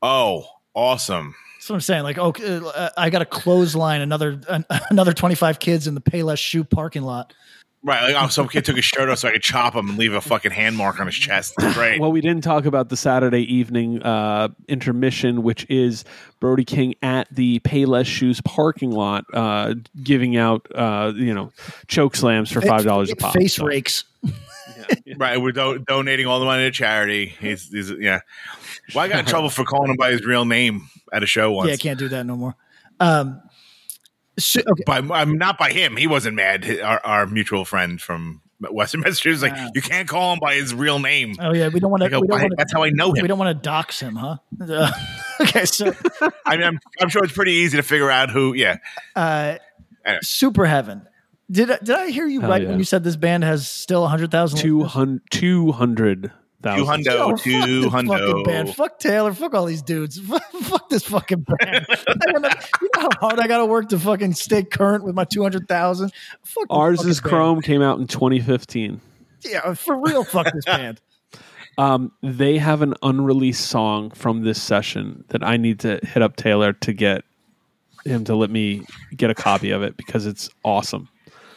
"Oh, awesome."
That's what I'm saying. Like, oh, uh, I got a clothesline another an, [laughs] another 25 kids in the Payless shoe parking lot.
Right, like oh, some kid took his shirt off so I could chop him and leave a fucking hand mark on his chest. Great.
well, we didn't talk about the Saturday evening uh, intermission, which is Brody King at the Payless Shoes parking lot, uh, giving out uh, you know choke slams for five dollars a pop.
Face
So-
rakes. [laughs]
right, we're do- donating all the money to charity. He's, he's yeah. Well, I got in trouble for calling him by his real name at a show once.
Yeah, I can't do that no more. Um, Okay.
By, I'm not by him. He wasn't mad. Our, our mutual friend from Western [laughs] Massachusetts like, you can't call him by his real name.
Oh yeah, we don't want
oh,
to.
That's how I know him.
We don't want to dox him, huh? Uh, [laughs] okay, so [laughs]
I mean, I'm, I'm, sure it's pretty easy to figure out who. Yeah.
Uh,
anyway.
Super Heaven. Did did I hear you
Hell
right
yeah.
when you said this band has still 100,000 200,
200 Thousands. Two
hundo, fuck
hundo. Band. Fuck Taylor. Fuck all these dudes. [laughs] fuck this fucking band. [laughs] you know how hard I got to work to fucking stay current with my two hundred thousand. Fuck.
Ours is
band.
Chrome. Came out in twenty fifteen.
Yeah, for real. Fuck this band. [laughs]
Um, they have an unreleased song from this session that I need to hit up Taylor to get him to let me get a copy of it because it's awesome.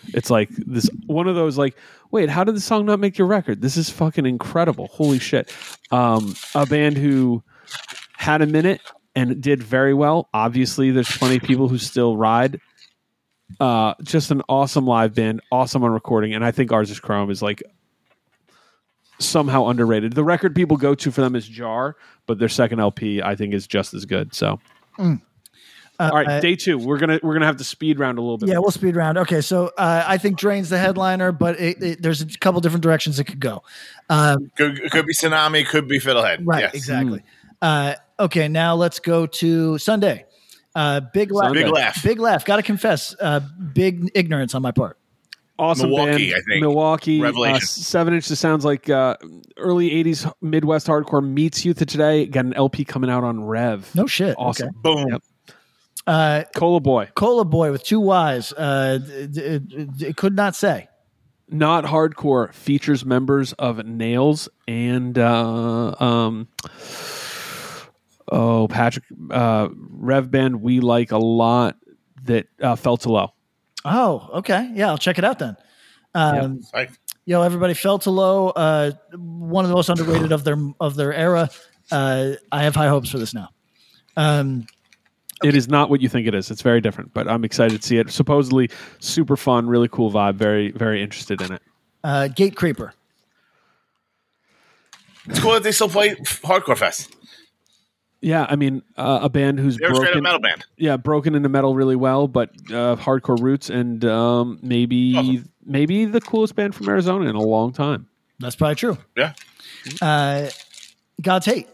It's like this one of those like, wait, how did the song not make your record? This is fucking incredible. Holy shit. Um, a band who had a minute and did very well. Obviously, there's plenty of people who still ride. Uh, just an awesome live band, awesome on recording, and I think ours is Chrome is like somehow underrated. The record people go to for them is Jar, but their second LP I think is just as good. So, all right, day two, we're gonna we're gonna have to speed round a little bit.
Yeah, we'll speed round. Okay, so uh, I think Drain's the headliner, but it, it, there's a couple different directions it could go. Um,
Could, could be Sunami, could be Fiddlehead.
right,
Yes.
exactly. Uh, okay, now let's go to Sunday. Uh, big laugh.
Sunday.
Big laugh.
Big laugh. Got to confess, uh, big ignorance on my part.
awesome
Milwaukee,
band.
I think.
Milwaukee. Uh,
Revelation.
seven inches sounds like uh, early '80s Midwest hardcore meets Youth of Today. Got an LP coming out on Rev.
No shit.
Awesome.
Okay.
Boom.
Yep.
Uh,
Cola Boy.
Cola Boy with two Y's. Uh, it, it, it could not say.
Not hardcore. Features members of Nails and uh, um, oh Patrick uh, Rev band we like a lot that uh, fell to low.
Oh, okay. Yeah, I'll check it out then. Um,
Like,
Yo, everybody, fell to low. Uh, one of the most underrated of their of their era. Uh, I have high hopes for this now. Um,
It is not what you think it is. It's very different, but I'm excited to see it. Supposedly super fun, really cool vibe. Very, very interested in it.
uh, Gate Creeper.
it's cool that they still play Hardcore Fest.
Yeah, I mean, uh, a band who's
They're a straight up metal band.
yeah, broken into metal really well, but uh, hardcore roots, and um, maybe
Awesome.
maybe the coolest band from Arizona in a long time.
That's probably true.
Yeah.
Uh, God's hate.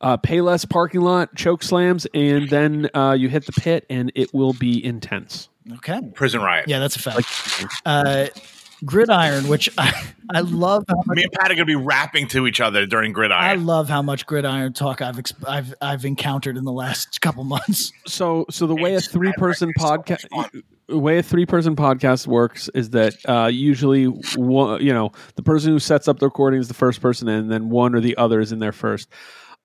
Uh, Payless parking lot, choke slams, and then uh, you hit the pit, and it will be intense.
Okay.
Prison Riot.
Yeah, that's a fact. Uh, Gridiron, which [laughs] I, I love. How much,
Me and Pat are going to be rapping to each other during gridiron.
I love how much Gridiron talk I've ex- I've I've encountered in the last [laughs] couple months.
So, so the way a three person
so
podcast,
fun.
the way a three person podcast works is that uh, usually one, you know, the person who sets up the recording is the first person, in, and then one or the other is in there first.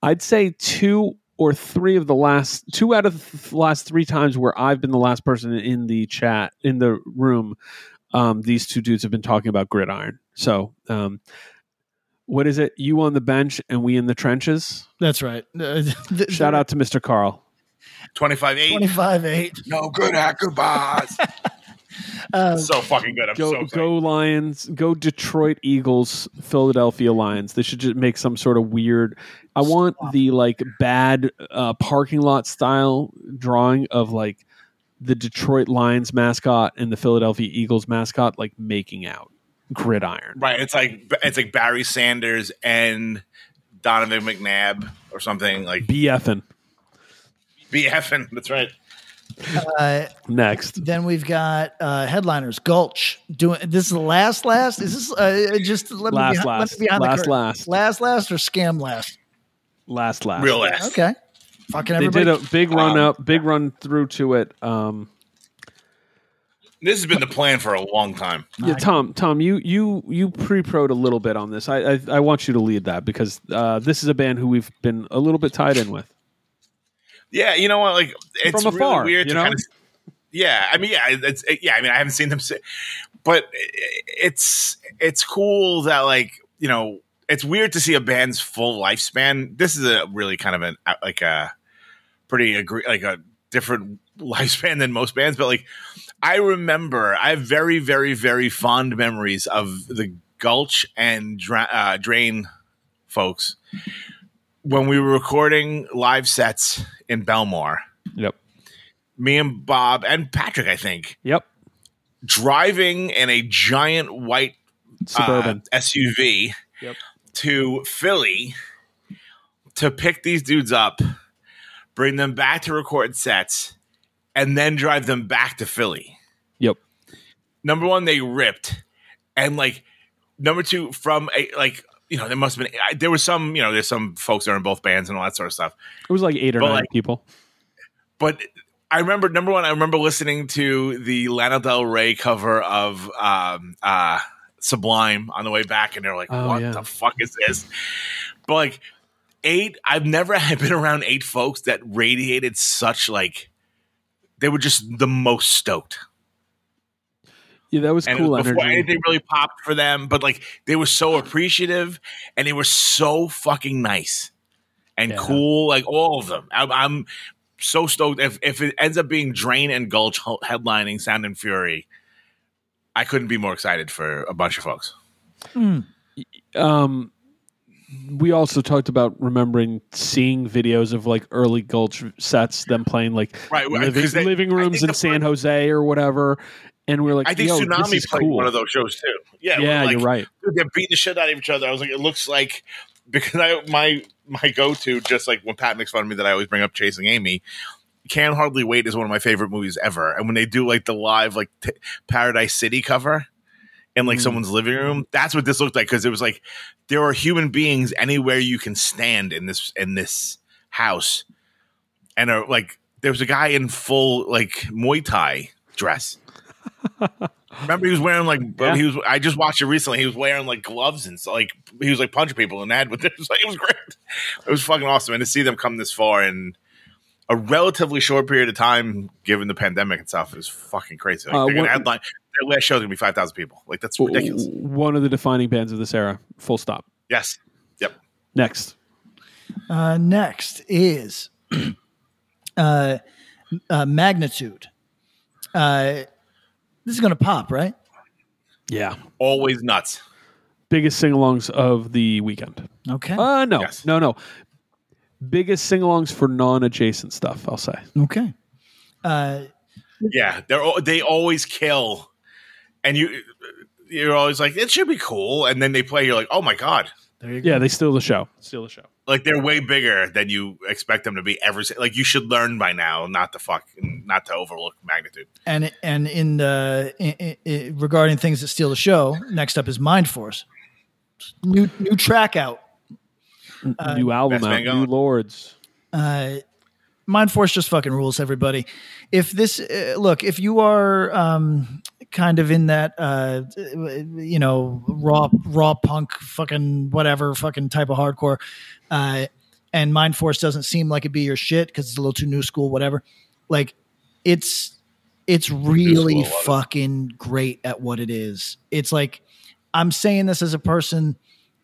I'd say two or three of the last two out of the last three times where I've been the last person in the chat in the room, um, these two dudes have been talking about gridiron. So, um, what is it? You on the bench and we in the trenches.
That's right. [laughs]
Shout out to Mr. Carl.
25 8.
twenty five eight.
No good at goodbyes. [laughs]
Uh, [laughs]
so fucking good. I'm
go
so excited.
go Lions, go Detroit Eagles, Philadelphia Lions. They should just make some sort of weird. I want the like bad uh, parking lot style drawing of like the Detroit Lions mascot and the Philadelphia Eagles mascot like making out gridiron.
Right. It's like it's like Barry Sanders and Donovan McNabb or something like
BFing
BFing. That's right.
Uh,
next.
then we've got uh, headliners. Gulch doing this is the last last. Is this uh, just let me
Last,
be, let
last.
me behind the
Last,
curtain.
last.
last last or scam last?
Last last.
Real ass.
Okay, fucking
They did a big run
Um,
up, big run through to it. Um,
This has been the plan for a long time.
Yeah, Tom. Tom, you you you pre-proed a little bit on this. I I, I want you to lead that because uh, this is a band who we've been a little bit tied in with.
Yeah, you know what? Like it's
From afar,
really weird
you
to
know?
kind of. Yeah, I mean, yeah, it's yeah. I mean, I haven't seen them, say, but it's it's cool that like you know it's weird to see a band's full lifespan. This is a really kind of an like a pretty agree like a different [laughs] lifespan than most bands, but like I remember, I have very very very fond memories of the Gulch and Dra- uh, Drain folks when we were recording live sets in Belmore,
Yep.
me and Bob and Patrick, I think,
Yep.
driving in a giant white
Suburban.
uh, SUV
Yep.
to Philly to pick these dudes up, bring them back to record sets, and then drive them back to Philly.
yep.
Number one, they ripped, and like number two, from a like you know there must have been I- there was some you know there's some folks that are in both bands and all that sort of stuff.
It was like eight or
But,
nine
like-
people.
but I remember number one. I remember listening to the Lana Del Rey cover of um, uh, Sublime on the way back, and they're like,
Oh,
"What
yeah.
the fuck is this?" But like eight, I've never [laughs] had been around eight folks that radiated such like they were just the most stoked.
Yeah, that was
And
cool
it was before
energy.
anything really popped for them, but like they were so appreciative and they were so fucking nice and
Yeah.
cool, like all of them. I'm, I'm so stoked. If if it ends up being Drain and Gulch headlining Sound and Fury, I couldn't be more excited for a bunch of folks.
um, we also talked about remembering seeing videos of like early Gulch sets, them playing like
Right, right,
living,
'cause they-
living rooms in San
first-
Jose or whatever, and we are like,
I think
Sunami
played
cool.
one of those shows too. Yeah,
Yeah,
like,
you're right.
they're beating the shit out of each other. I was like, it looks like because I my my go to just like when Pat makes fun of me that I always bring up chasing Amy. Can Hardly Wait is one of my favorite movies ever. And when they do like the live like t- Paradise City cover in like mm. someone's living room, that's what this looked like because it was like there are human beings anywhere you can stand in this in this house, and are like there was a guy in full like Muay Thai dress. Remember, he was wearing like
Yeah.
he was. I just watched it recently. He was wearing like gloves and so, like he was like punching people and that. head with it. [laughs] It was like it was great. It was fucking awesome, and to see them come this far in a relatively short period of time, given the pandemic and stuff, is fucking crazy. Like,
Uh,
they're gonna
what-
headline their last show's gonna be five thousand people. Like that's ridiculous.
One of the defining bands of this era. Full stop.
Yes. Yep.
Next.
Uh, next is [clears throat] uh, uh, magnitude. Uh, this is going to pop, right?
Yeah.
Always nuts.
Biggest sing-alongs of the weekend.
Okay.
Uh no,
Yes.
no, no. Biggest sing-alongs for non-adjacent stuff. I'll say.
okay. Uh,
Yeah, they're they always kill, and you you're always like it should be cool, and then they play. You're like, oh my god,
there you go.
Yeah, they steal the show. Steal the show.
like they're way bigger than you expect them to be. Every like you should learn by now not to fuck not to overlook magnitude.
And and in the i i i regarding things that steal the show, next up is Mind Force. New new track out.
new album out. New. Lords.
Uh, Mind Force just fucking rules, everybody. If this, uh, look, if you are um, kind of in that, uh, you know, raw, raw punk, fucking whatever, fucking type of hardcore, uh, and Mind Force doesn't seem like it'd be your shit because it's a little too new school, whatever. Like, it's it's really
school, it.
fucking great at what it is. It's like I'm saying this as a person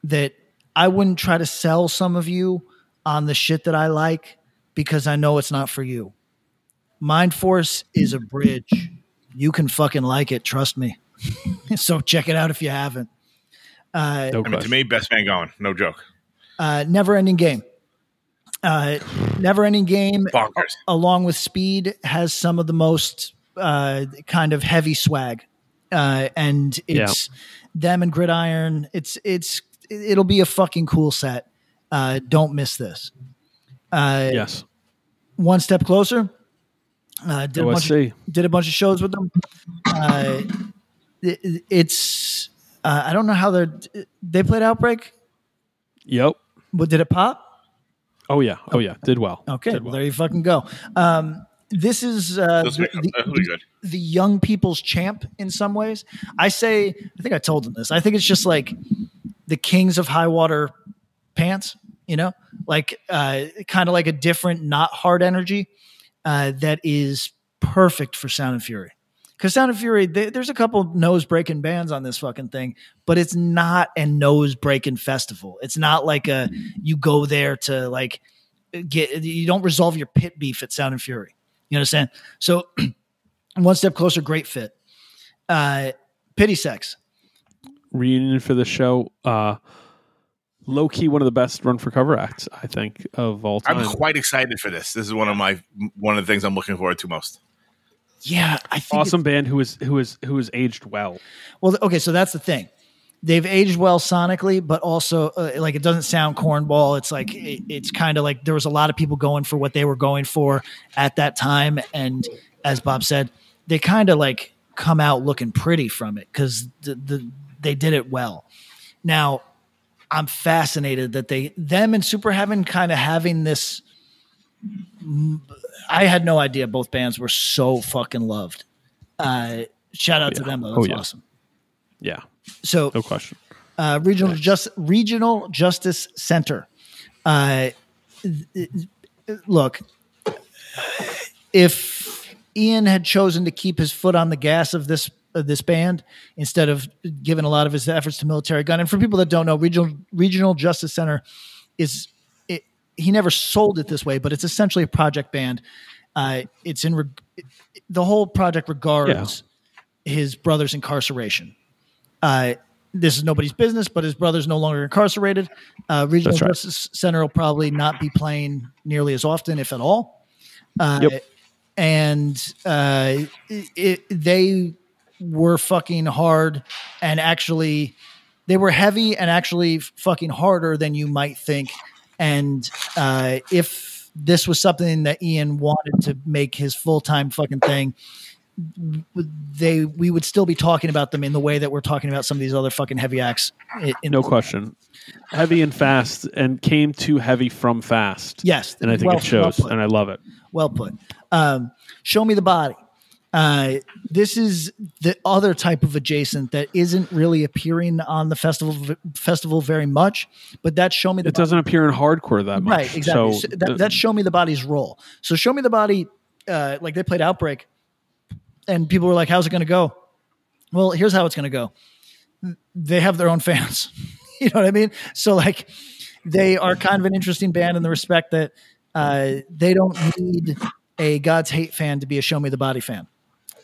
that I wouldn't try to sell some of you on the shit that I like because I know it's not for you. Mind Force is a bridge. You can fucking like it, trust me. [laughs] so check it out if you haven't. Uh,
No
I mean, to me, best man going, no joke,
uh, never ending game. Uh, never ending game,
bonkers.
along with Speed, has some of the most uh, kind of heavy swag, uh, and it's them and Gridiron. It's it's it'll be a fucking cool set. Uh, don't miss this. Uh,
yes.
one step closer. Uh, did, a bunch of, did a bunch of shows with them. Uh, it- it's uh, I don't know how they're they played Outbreak.
Yep.
But did it pop?
Oh yeah. Oh yeah. Did well.
Okay,
Did
well,
well.
there you fucking go. Um, this is uh, the, the-
those are good.
the young people's champ in some ways. I say, I think I told them this. I think it's just like the kings of high water pants, you know, like uh, kind of like a different, not hard energy uh, that is perfect for Sound and Fury. Because Sound and Fury, they, there's a couple nose breaking bands on this fucking thing, but it's not a nose breaking festival. It's not like a you go there to like get you don't resolve your pit beef at Sound and Fury. You understand? So [clears throat] one step closer, great fit. Uh, pity sex.
Reunion for the show. Uh, low key, one of the best run for cover acts I think of all time.
I'm quite excited for this. This is one of my one of the things I'm looking forward to most.
Yeah, I think
awesome band who is who is who is aged well.
Well, okay, so that's the thing. They've aged well sonically, but also uh, like it doesn't sound cornball. It's like it, it's kind of like there was a lot of people going for what they were going for at that time, and as Bob said, they kind of like come out looking pretty from it because the, the they did it well. Now, I'm fascinated that they them and Super Heaven kind of having this. I had no idea both bands were so fucking loved. Uh, shout out to them though.
Oh, yeah.
awesome.
Yeah,
So
no question.
uh, regional just regional justice center. Uh, look, if Ian had chosen to keep his foot on the gas of this this band instead of giving a lot of his efforts to Militarie Gun, and for people that don't know, regional regional justice center is it, he never sold it this way, but it's essentially a project band. Uh, it's in reg- the whole project regards his brother's incarceration. Uh, this is nobody's business, but his brother's no longer incarcerated. Uh, Regional
right.
Justice Center will probably not be playing nearly as often, if at all. Uh,
Yep.
And uh, it, they were fucking hard and actually, they were heavy and actually fucking harder than you might think. And uh, if this was something that Ian wanted to make his full time fucking thing, they we would still be talking about them in the way that we're talking about some of these other fucking heavy acts. In,
No question. Heavy and fast, and came too heavy from fast.
Yes,
and I think
well-
it shows,
well
and I love it.
Well put. Um, show me the body. Uh, this is the other type of adjacent that isn't really appearing on the festival festival very much, but that show me the
It doesn't appear in hardcore that much.
right exactly.
So
So that, that's show me the body's role. So show me the body, uh, like they played Outbreak, and people were like, "How's it going to go?" Well, here's how it's going to go. They have their own fans. [laughs] you know what I mean? So like, they are kind of an interesting band in the respect that uh, they don't need a God's Hate fan to be a Show Me the Body fan.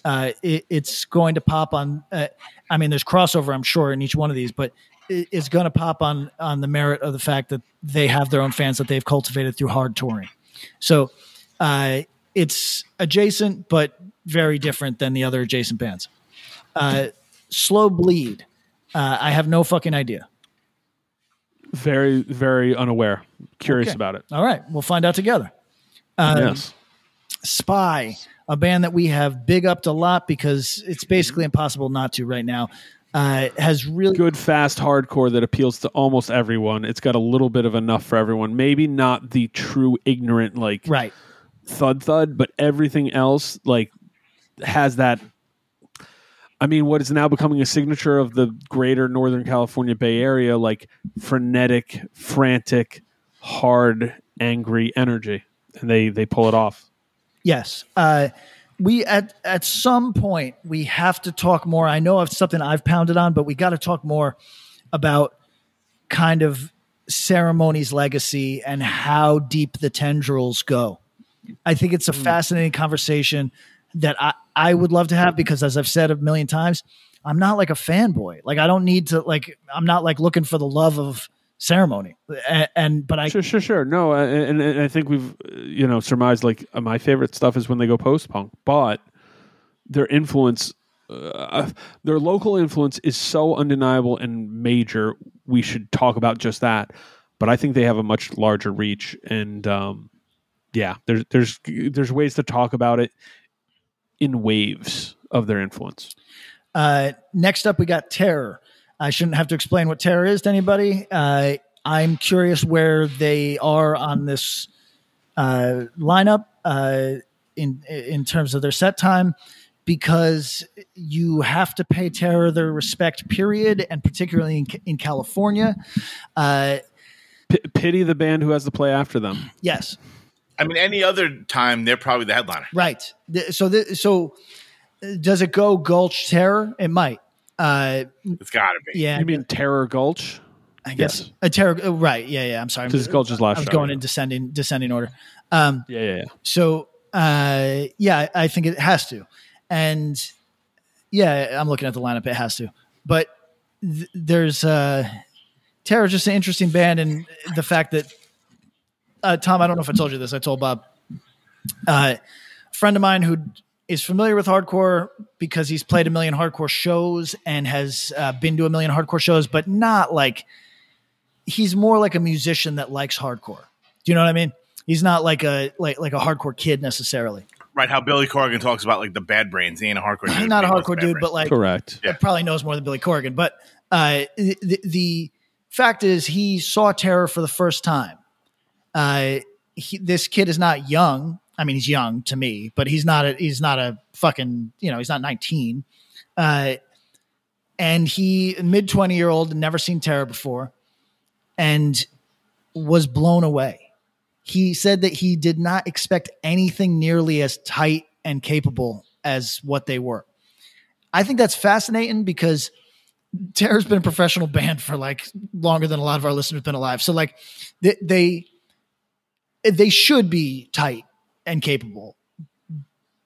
Uh, it, it's going to pop on. Uh, I mean, there's crossover, I'm sure, in each one of these, but it, it's going to pop on on the merit of the fact that they have their own fans that they've cultivated through hard touring. So uh, it's adjacent, but very different than the other adjacent bands. Uh, Slow Bleed. Uh, I have no fucking idea.
very, very unaware. Curious
Okay.
about it.
All right, we'll find out together. Um,
yes.
Spy, a band that we have big upped a lot because it's basically impossible not to right now. Uh, has really
Good, fast hardcore that appeals to almost everyone. It's got a little bit of enough for everyone. Maybe not the true ignorant, like
right.
thud thud, but everything else like has that. I mean, what is now becoming a signature of the greater Northern California Bay Area, like frenetic, frantic, hard, angry energy, and they they pull it off.
Yes. Uh, we at at some point we have to talk more. I know of something I've pounded on, but we got to talk more about kind of ceremony's legacy and how deep the tendrils go. I think it's a fascinating conversation that I, I would love to have because as I've said a million times, I'm not like a fanboy. Like I don't need to like I'm not like looking for the love of ceremony. And, and but I
Sure, sure, sure. No, uh, and, and I think we've uh, you know surmised like uh, my favorite stuff is when they go post punk, but their influence, uh, their local influence is so undeniable and major. We should talk about just that. But I think they have a much larger reach, and um, yeah, there's there's there's ways to talk about it in waves of their influence.
Uh, next up, we got Terror. I shouldn't have to explain what Terror is to anybody. Uh, I'm curious where they are on this uh, lineup uh, in in terms of their set time, because you have to pay Terror their respect. Period, and particularly in, in California. Uh,
P- pity the band who has to play after them.
yes,
I mean, any other time they're probably the headliner.
right. So, th- so uh, does it go Gulch Terror? It might. Uh,
It's got to be.
yeah,
You mean Terror Gulch?
I guess
Yes.
a terror. uh, Right. Yeah. Yeah. I'm sorry.
'Cause Gulch is last
I was going in descending descending order. Um.
Yeah, yeah, yeah.
So. Uh. Yeah. I think it has to, and yeah, I'm looking at the lineup. It has to, but th- there's uh, Terror's just an interesting band, and the fact that uh, Tom, I don't know if I told you this. I told Bob. Uh, a friend of mine who is familiar with hardcore because he's played a million hardcore shows and has uh, been to a million hardcore shows, but not like he's more like a musician that likes hardcore. Do you know what I mean? He's not like a like like a hardcore kid necessarily.
Right, how Billy Corgan talks about like the bad brains. He ain't a hardcore dude.
He's not a
but he loves
hardcore dude,
brains.
but like
Correct.
Yeah.
probably knows more than Billy Corgan. But uh, the, the fact is, he saw Terror for the first time. Uh, he, this kid is not young. I mean, he's young to me, but he's not a he's not a fucking you know he's not nineteen. Uh, and he mid twenty year old never seen Terror before, and was blown away. He said that he did not expect anything nearly as tight and capable as what they were. I think that's fascinating because Terror's been a professional band for like longer than a lot of our listeners have been alive. So like they they, they should be tight and capable.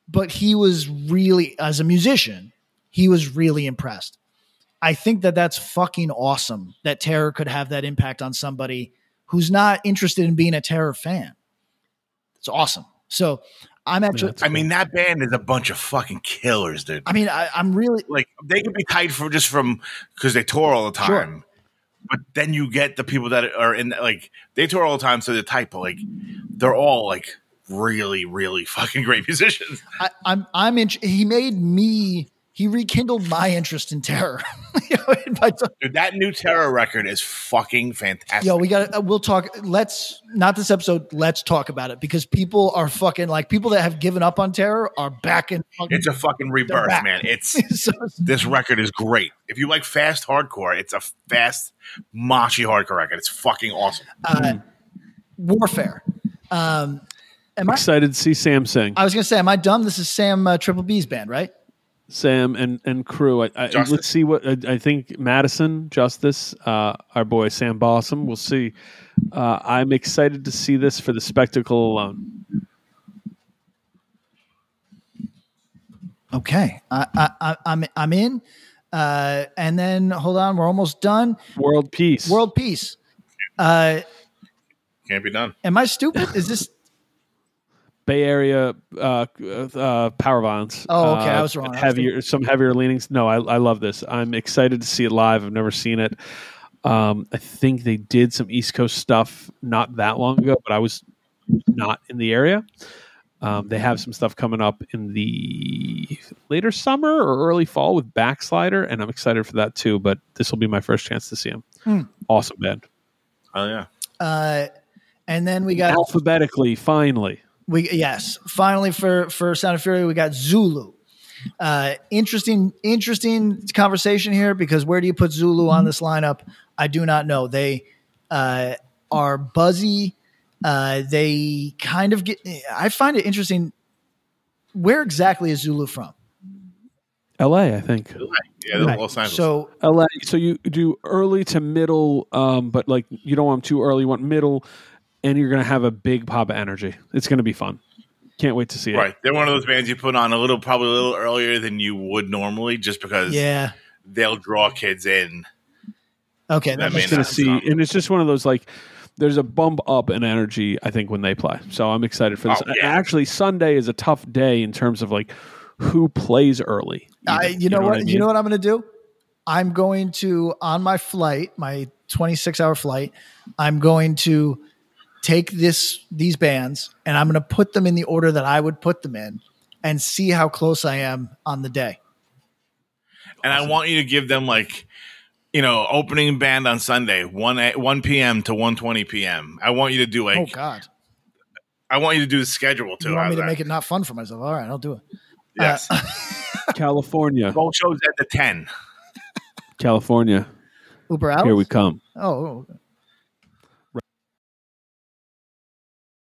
But he was really as a musician, he was really impressed. I think that that's fucking awesome that Terror could have that impact on somebody who's not interested in being a Terror fan. It's awesome. So I'm actually
That's
I mean, that band is a bunch of fucking killers, dude.
I mean I, I'm really
like they could be tight for just from because they tour all the time.
Sure.
But then you get the people that are in like they tour all the time, so they're tight. But like they're all like really, really fucking great musicians.
I, I'm I'm in. He made me. He rekindled my interest in terror. [laughs] You know,
Dude, that new Terror record is fucking fantastic.
Yo, we got. to We'll talk. Let's not this episode. Let's talk about it because people are fucking like people that have given up on terror are back in. Fucking,
it's a fucking rebirth, man. It's [laughs]
so,
this record is great. If you like fast hardcore, it's a fast, mochy hardcore record. It's fucking awesome.
uh, warfare. Um, am I?
Excited to see Sam sing.
I was gonna say, am I dumb? This is Sam uh, Triple B's band, right?
Sam and and crew. I, I, let's see what I, I think. Madison Justice, uh, our boy Sam Bossum. We'll see. Uh, I'm excited to see this for the spectacle alone.
Okay, I, I, I, I'm I'm in. Uh, and then hold on, we're almost done.
World peace.
World peace. Uh,
Can't be done.
am I stupid? Is this? [laughs]
Bay Area uh, uh, power violence.
Oh, okay,
Uh,
I was wrong. I was
some heavier leanings. No, I, I love this. I'm excited to see it live. I've never seen it. Um, I think they did some East Coast stuff not that long ago, but I was not in the area. Um, they have some stuff coming up in the later summer or early fall with Backslider, and I'm excited for that too. But this will be my first chance to see them.
Hmm.
Awesome band.
Oh yeah.
Uh, and then we got
Alphabetically, finally.
We yes, finally for for Sound and Fury we got Zulu. Uh, interesting, interesting conversation here because where do you put Zulu on this lineup? I do not know. They uh, are buzzy. Uh, they kind of get. I find it interesting. Where exactly is Zulu from?
L.A. I think.
Yeah,
Right.
Los Angeles.
So
LA. So you do early to middle, um, but like you don't want 'em too early. You want middle, and you're gonna have a big pop of energy. It's gonna be fun. Can't wait to see it.
right, they're one of those bands you put on a little, probably a little earlier than you would normally, just because
yeah,
they'll draw kids in.
okay,
That
that
may
Just gonna see,
come.
and it's just one of those like. There's a bump up in energy, I think, when they play. So I'm excited for this.
Oh, yeah.
Actually, Sunday is a tough day in terms of like who plays early.
I,
even.
you know, what?
I
You know what I'm going to do? I'm going to on my flight, my 26 hour flight. I'm going to take this these bands and I'm going to put them in the order that I would put them in, and see how close I am on the day.
And I want you to give them like, you know, opening band on Sunday, one a- one p.m. to one twenty p.m. I want you to do like,
oh God!
I want you to do the schedule too.
You want
How's
me to
that?
make it not fun for myself? All right, I'll do it.
Uh, yes, [laughs]
California,
both shows at the ten.
California.
Uber out.
Here we come.
Oh, oh